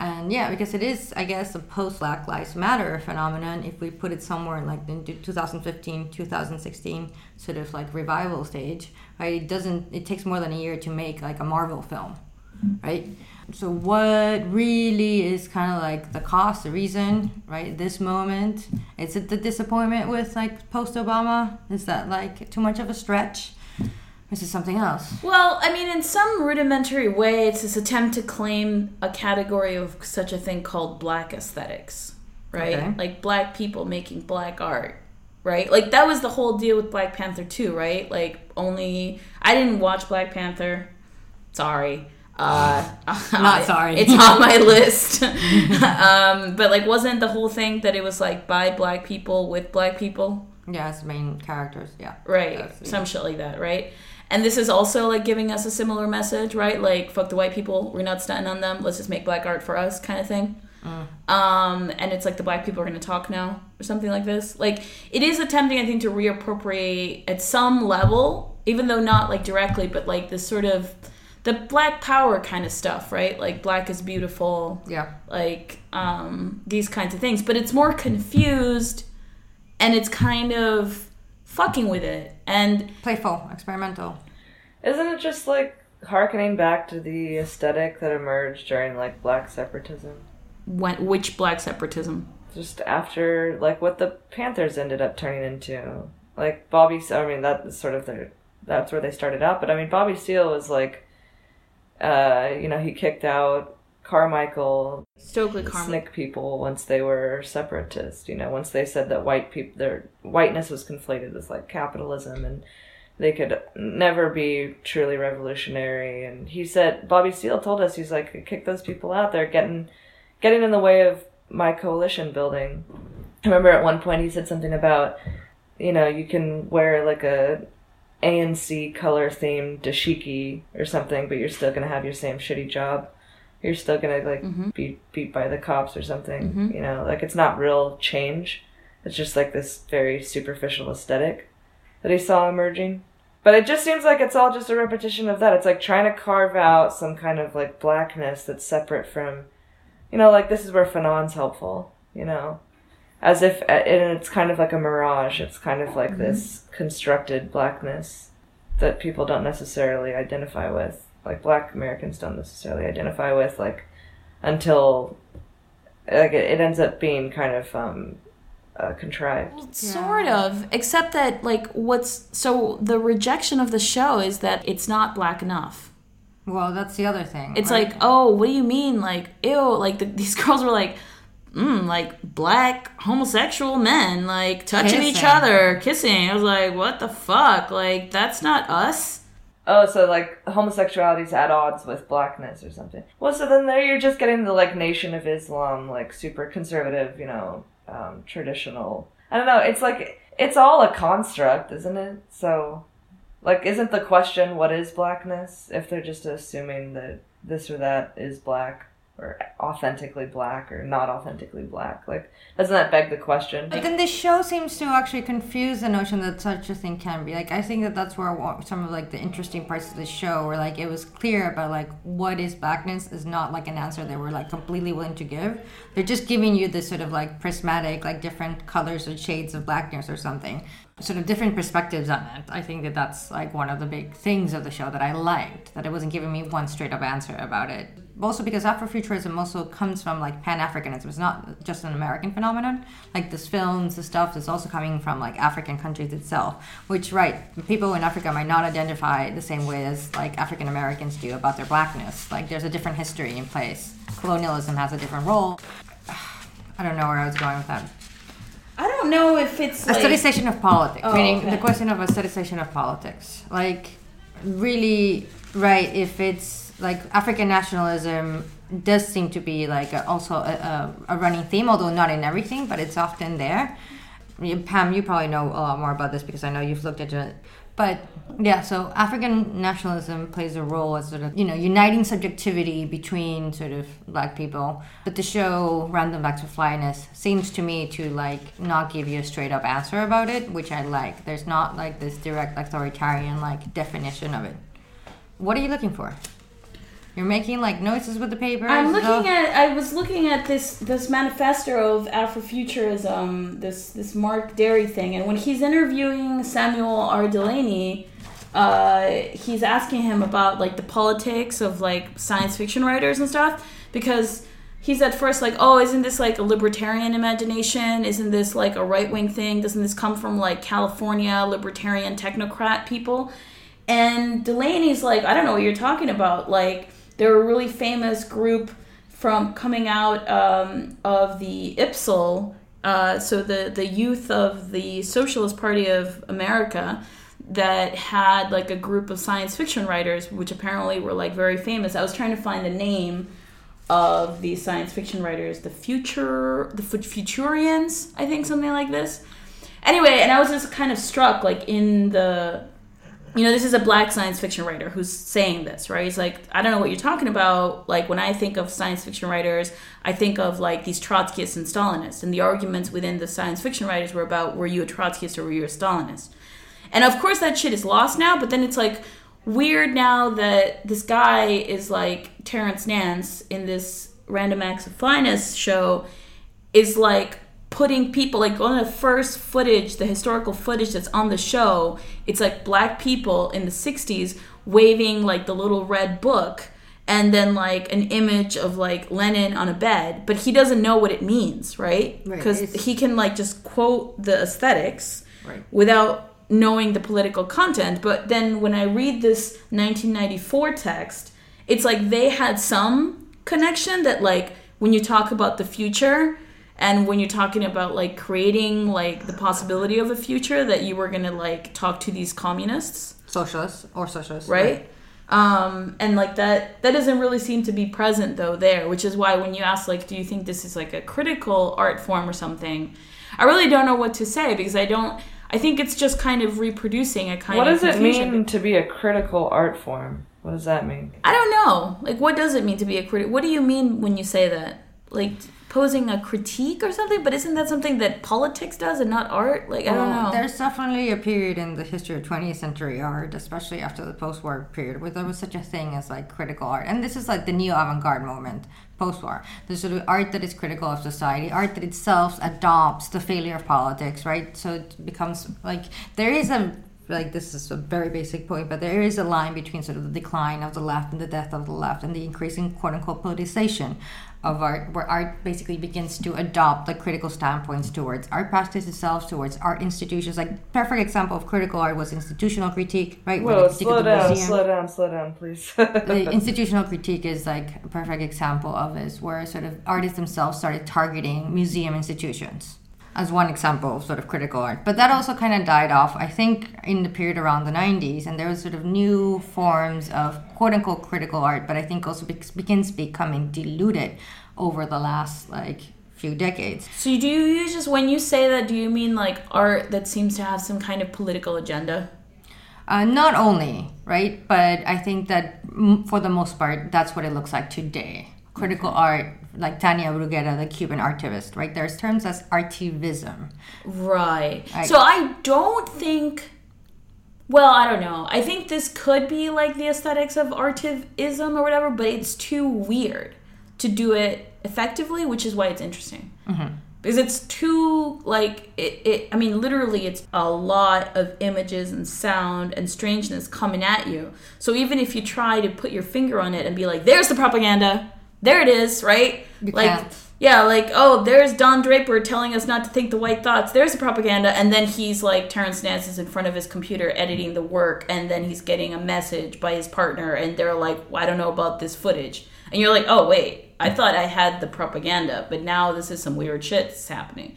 And yeah because it is i guess a post black lives matter phenomenon if we put it somewhere in like the 2015 2016 sort of like revival stage right? It doesn't it takes more than a year to make like a marvel film right so what really is kind of like the cost the reason right this moment is it the disappointment with like post obama is that like too much of a stretch or is it something else Well, I mean, in some rudimentary way, it's this attempt to claim a category of such a thing called black aesthetics, right? Okay. Like black people making black art, right? Like that was the whole deal with Black Panther too, right? Like only I didn't watch Black Panther. Sorry. Uh, Not sorry. It's on my list. um, but like, wasn't the whole thing that it was like by black people with black people? Yeah, as main characters. Yeah. Right. Some shit like that, right? And this is also like giving us a similar message, right? Like, fuck the white people, we're not stunting on them. Let's just make black art for us, kind of thing. Um, and it's like the black people are going to talk now, or something like this. Like, it is attempting, I think, to reappropriate at some level, even though not like directly, but like this sort of the black power kind of stuff, right? Like, black is beautiful. Yeah. Like, um, these kinds of things. But it's more confused and it's kind of fucking with it. And playful, experimental. Isn't it just like harkening back to the aesthetic that emerged during like black separatism? when, which black separatism? Just after like what the Panthers ended up turning into. Like Bobby I mean that's sort of their that's where they started out, but I mean Bobby Steele was like uh, you know, he kicked out Carmichael, Stokely Carmichael. People once they were separatist. You know, once they said that white people, their whiteness was conflated with like capitalism, and they could never be truly revolutionary. And he said, Bobby Steele told us, he's like, kick those people out. They're getting getting in the way of my coalition building. I remember at one point he said something about, you know, you can wear like a ANC color themed dashiki or something, but you're still gonna have your same shitty job. You're still gonna like Mhm. be beat by the cops or something. Mhm. You know, like it's not real change. It's just like this very superficial aesthetic that he saw emerging. But it just seems like it's all just a repetition of that. It's like trying to carve out some kind of like blackness that's separate from, you know, like this is where Fanon's helpful, you know, as if and it's kind of like a mirage. It's kind of like Mhm. this constructed blackness that people don't necessarily identify with. Like black Americans don't necessarily identify with, like until like it, it ends up being kind of um, uh, contrived. Sort of, except that like what's so the rejection of the show is that it's not black enough. Well, that's the other thing. It's right? like, oh, what do you mean? Like, ew, like the, these girls were like, mm, like black homosexual men, like touching each other, kissing. I was like, what the fuck? Like, that's not us. Oh, so like homosexuality's at odds with blackness or something. Well, so then there you're just getting the like Nation of Islam, like super conservative, you know, um, traditional. I don't know. It's like it's all a construct, isn't it? So, like, isn't the question what is blackness if they're just assuming that this or that is black or authentically black or not authentically black? Like, doesn't that beg the question? But then the show seems to actually confuse the notion that such a thing can be. Like, I think that that's where some of like the interesting parts of the show, where like it was clear about like what is blackness, is not like an answer they were like completely willing to give. They're just giving you this sort of like prismatic, like different colors or shades of blackness or something, sort of different perspectives on it. I think that that's like one of the big things of the show that I liked that it wasn't giving me one straight up answer about it. Also because Afrofuturism also comes from like Pan Africanism. It's not just an American phenomenon. Like this films, the stuff is also coming from like African countries itself. Which right, people in Africa might not identify the same way as like African Americans do about their blackness. Like there's a different history in place. Colonialism has a different role. I don't know where I was going with that. I don't know if it's like... Aestheticization of politics, Oh, meaning okay. the question of a aestheticization of politics. Like, really, right, if it's like African nationalism does seem to be like a, also a, a, running theme, although not in everything, but it's often there. Pam, you probably know a lot more about this because I know you've looked into it. But yeah, so African nationalism plays a role as sort of, you know, uniting subjectivity between sort of black people. But the show, Random Acts of Flyness, seems to me to like not give you a straight up answer about it, which I like. There's not like this direct authoritarian like definition of it. What are you looking for? You're making like noises with the paper. I'm looking though- at. I was looking at this this manifesto of Afrofuturism, this this Mark Dery thing, and when he's interviewing Samuel R. Delany, uh, he's asking him about like the politics of like science fiction writers and stuff because he's at first like, oh, isn't this like a libertarian imagination? Isn't this like a right wing thing? Doesn't this come from like California libertarian technocrat people? And Delany's like, I don't know what you're talking about. Like, they're a really famous group from coming out um, of the IPSL, uh, so the, the youth of the Socialist Party of America. that had like a group of science fiction writers, which apparently were like very famous. I was trying to find the name of these science fiction writers, the future, the Futurians, I think something like this. Anyway, and I was just kind of struck, like in the, you know, this is a black science fiction writer who's saying this, right? He's like, I don't know what you're talking about. Like when I think of science fiction writers, I think of like these Trotskyists and Stalinists, and the arguments within the science fiction writers were about were you a Trotskyist or were you a Stalinist? And of course, that shit is lost now, but then it's like weird now that this guy is like Terrence Nance in this Random Acts of Flyness show is like putting people like on the first footage, the historical footage that's on the show, it's like black people in the 60s waving like the little red book and then like an image of like Lenin on a bed, but he doesn't know what it means, right? Right, Because it's- he can like just quote the aesthetics Right. without knowing the political content. But then when I read this 1994 text, it's like they had some connection that like when you talk about the future and when you're talking about like creating like the possibility of a future that you were gonna like talk to these communists Socialists or socialists. right um and like that that doesn't really seem to be present though there which is why when you ask like do you think this is like a critical art form or something i really don't know what to say because i don't i think it's just kind of reproducing a kind of. What of does it mean to be a critical art form? What does that mean? i don't know like what does it mean to be a critic what do you mean when you say that like posing a critique or something but isn't that something that politics does and not art like i don't Well, know There's definitely a period in the history of 20th century art, especially after the post-war period, where there was such a thing as like critical art, and this is like the neo-avant-garde moment post-war. There's sort of art that is critical of society, art that itself adopts the failure of politics, right? So it becomes like there is a like this is a very basic point, but there is a line between sort of the decline of the left and the death of the left, and the increasing quote unquote politicization of art, where art basically begins to adopt the critical standpoints towards art practice itself, towards art institutions. Like perfect example of critical art was institutional critique, right? Whoa, the critique of slow down, museum- slow down, slow down, please. the institutional critique is like a perfect example of this, where sort of artists themselves started targeting museum institutions as one example of sort of critical art. But that also kind of died off, I think, in the period around the 90s, and there was sort of new forms of quote unquote critical art, but I think also be- begins becoming diluted over the last like few decades. so do you use just when you say that do you mean like art that seems to have some kind of political agenda Uh, not only, right? But I think that for the most part, that's what it looks like today. Critical art, like Tania Bruguera, the Cuban artivist, right? There's terms as artivism. Right. So I don't think. Well, I don't know. I think this could be like the aesthetics of artivism or whatever, but it's too weird to do it effectively, which is why it's interesting. Mm-hmm. Because it's too like it, it. I mean, literally, it's a lot of images and sound and strangeness coming at you. So even if you try to put your finger on it and be like, "There's the propaganda," there it is, right? You like, can't. yeah, like, oh, there's Don Draper telling us not to think the white thoughts. There's the propaganda. And then he's like, Terrence Nance is in front of his computer editing the work. And then he's getting a message by his partner. And they're like, well, I don't know about this footage. And you're like, oh, wait, I thought I had the propaganda. But now this is some weird shit that's happening.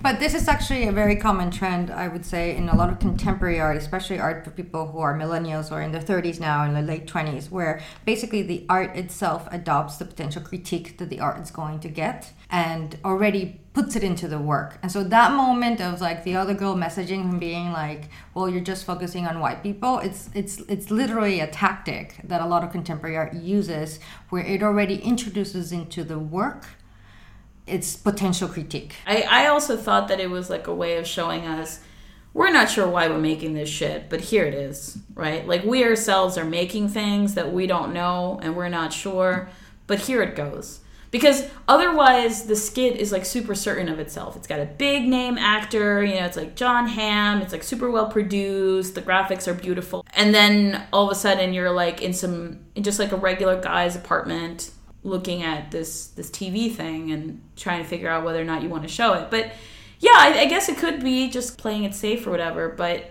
But this is actually a very common trend, I would say, in a lot of contemporary art, especially art for people who are millennials or in their 30s now, in their late 20s, where basically the art itself adopts the potential critique that the art is going to get and already puts it into the work. And so that moment of like the other girl messaging him being like, "Well, you're just focusing on white people," it's it's it's literally a tactic that a lot of contemporary art uses, where it already introduces into the work its potential critique. I, I also thought that it was like a way of showing us we're not sure why we're making this shit, but here it is, right? Like we ourselves are making things that we don't know and we're not sure, but here it goes. Because otherwise, the skit is like super certain of itself. It's got a big name actor, you know, it's like Jon Hamm, it's like super well produced, the graphics are beautiful. And then all of a sudden, you're like in some, in just like a regular guy's apartment looking at this this TV thing and trying to figure out whether or not you want to show it. But yeah, I, I guess it could be just playing it safe or whatever. But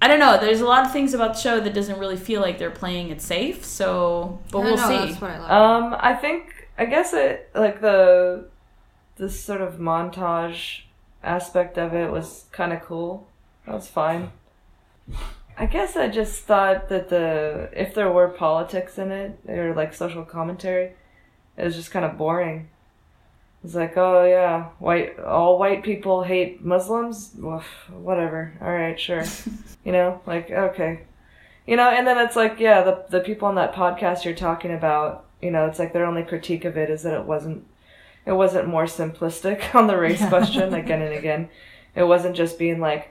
I don't know. There's a lot of things about the show that doesn't really feel like they're playing it safe. So, but we'll know, see. that's what I like. Um, I think I guess it like the this sort of montage aspect of it was kind of cool. That was fine. I guess I just thought that the if there were politics in it or like social commentary, it was just kind of boring. It's like, oh yeah, white all white people hate Muslims. Woof, whatever. All right, sure. you know, like okay, you know. And then it's like, yeah, the the people on that podcast you're talking about, you know, it's like their only critique of it is that it wasn't it wasn't more simplistic on the race Yeah. question again and again. It wasn't just being like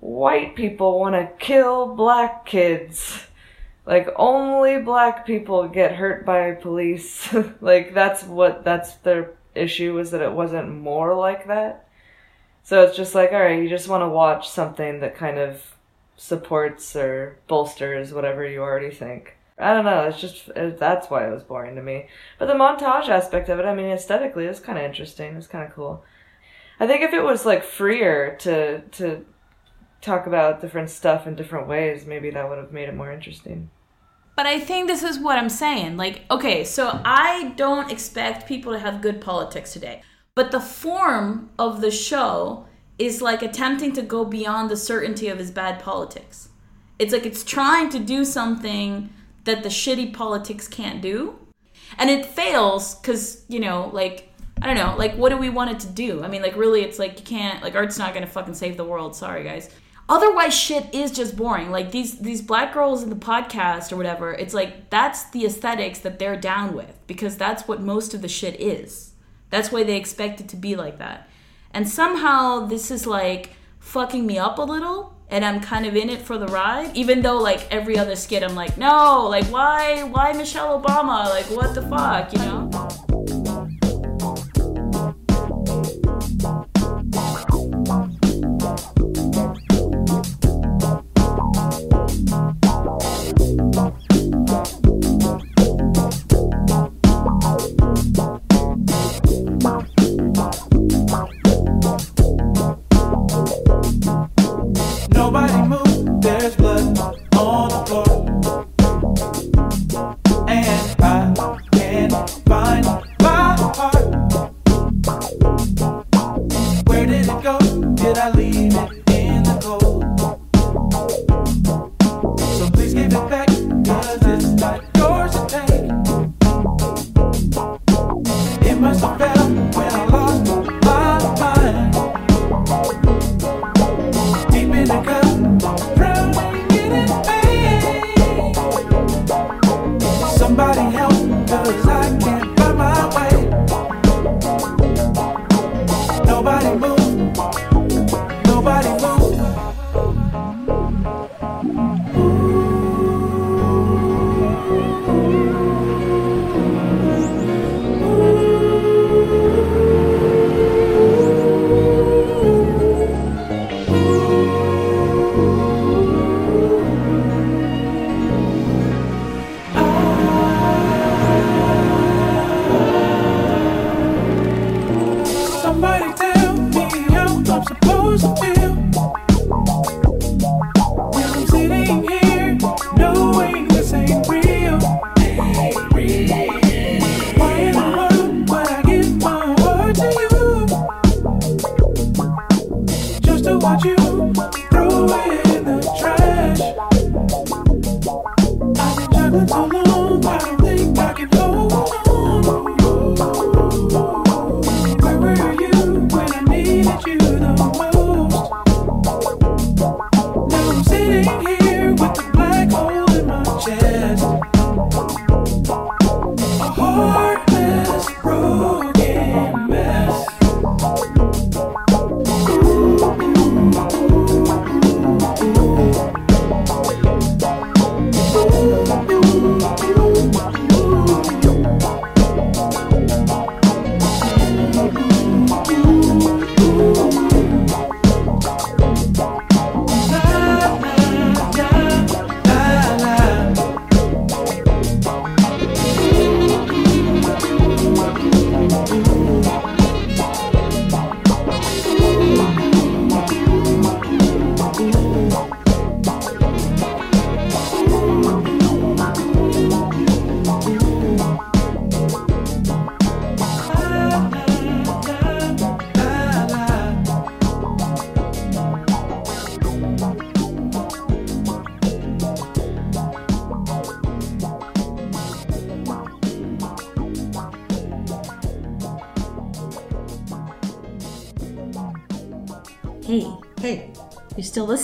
white people want to kill black kids. Like only black people get hurt by police. like that's what that's their issue is that it wasn't more like that. So it's just like, all right, you just want to watch something that kind of supports or bolsters whatever you already think. I don't know. It's just it, that's why it was boring to me. But the montage aspect of it, I mean, aesthetically, it's kind of interesting. It's kind of cool. I think if it was like freer to to talk about different stuff in different ways, maybe that would have made it more interesting. But I think this is what I'm saying. Like, okay, so I don't expect people to have good politics today. But the form of the show is like attempting to go beyond the certainty of his bad politics. It's like it's trying to do something that the shitty politics can't do. And it fails because, you know, like, I don't know, like, what do we want it to do? I mean, like, really, it's like you can't, like, art's not gonna fucking save the world. Sorry, guys. Otherwise, shit is just boring. Like these these black girls in the podcast or whatever. It's like that's the aesthetics that they're down with because that's what most of the shit is. That's why they expect it to be like that. And somehow this is like fucking me up a little and I'm kind of in it for the ride. Even though like every other skit I'm like, no, like why why Michelle Obama? Like what the fuck, you know?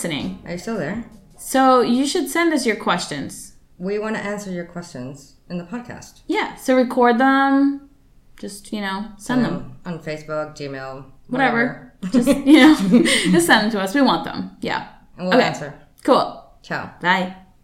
Listening. Are you still there? So you should send us your questions. We want to answer your questions in the podcast. Yeah. So record them. Just, you know, send them. Um, on Facebook, Gmail, Whatever. just, you know, just send them to us. We want them. Yeah. And we'll Okay. answer. Cool. Ciao. Bye.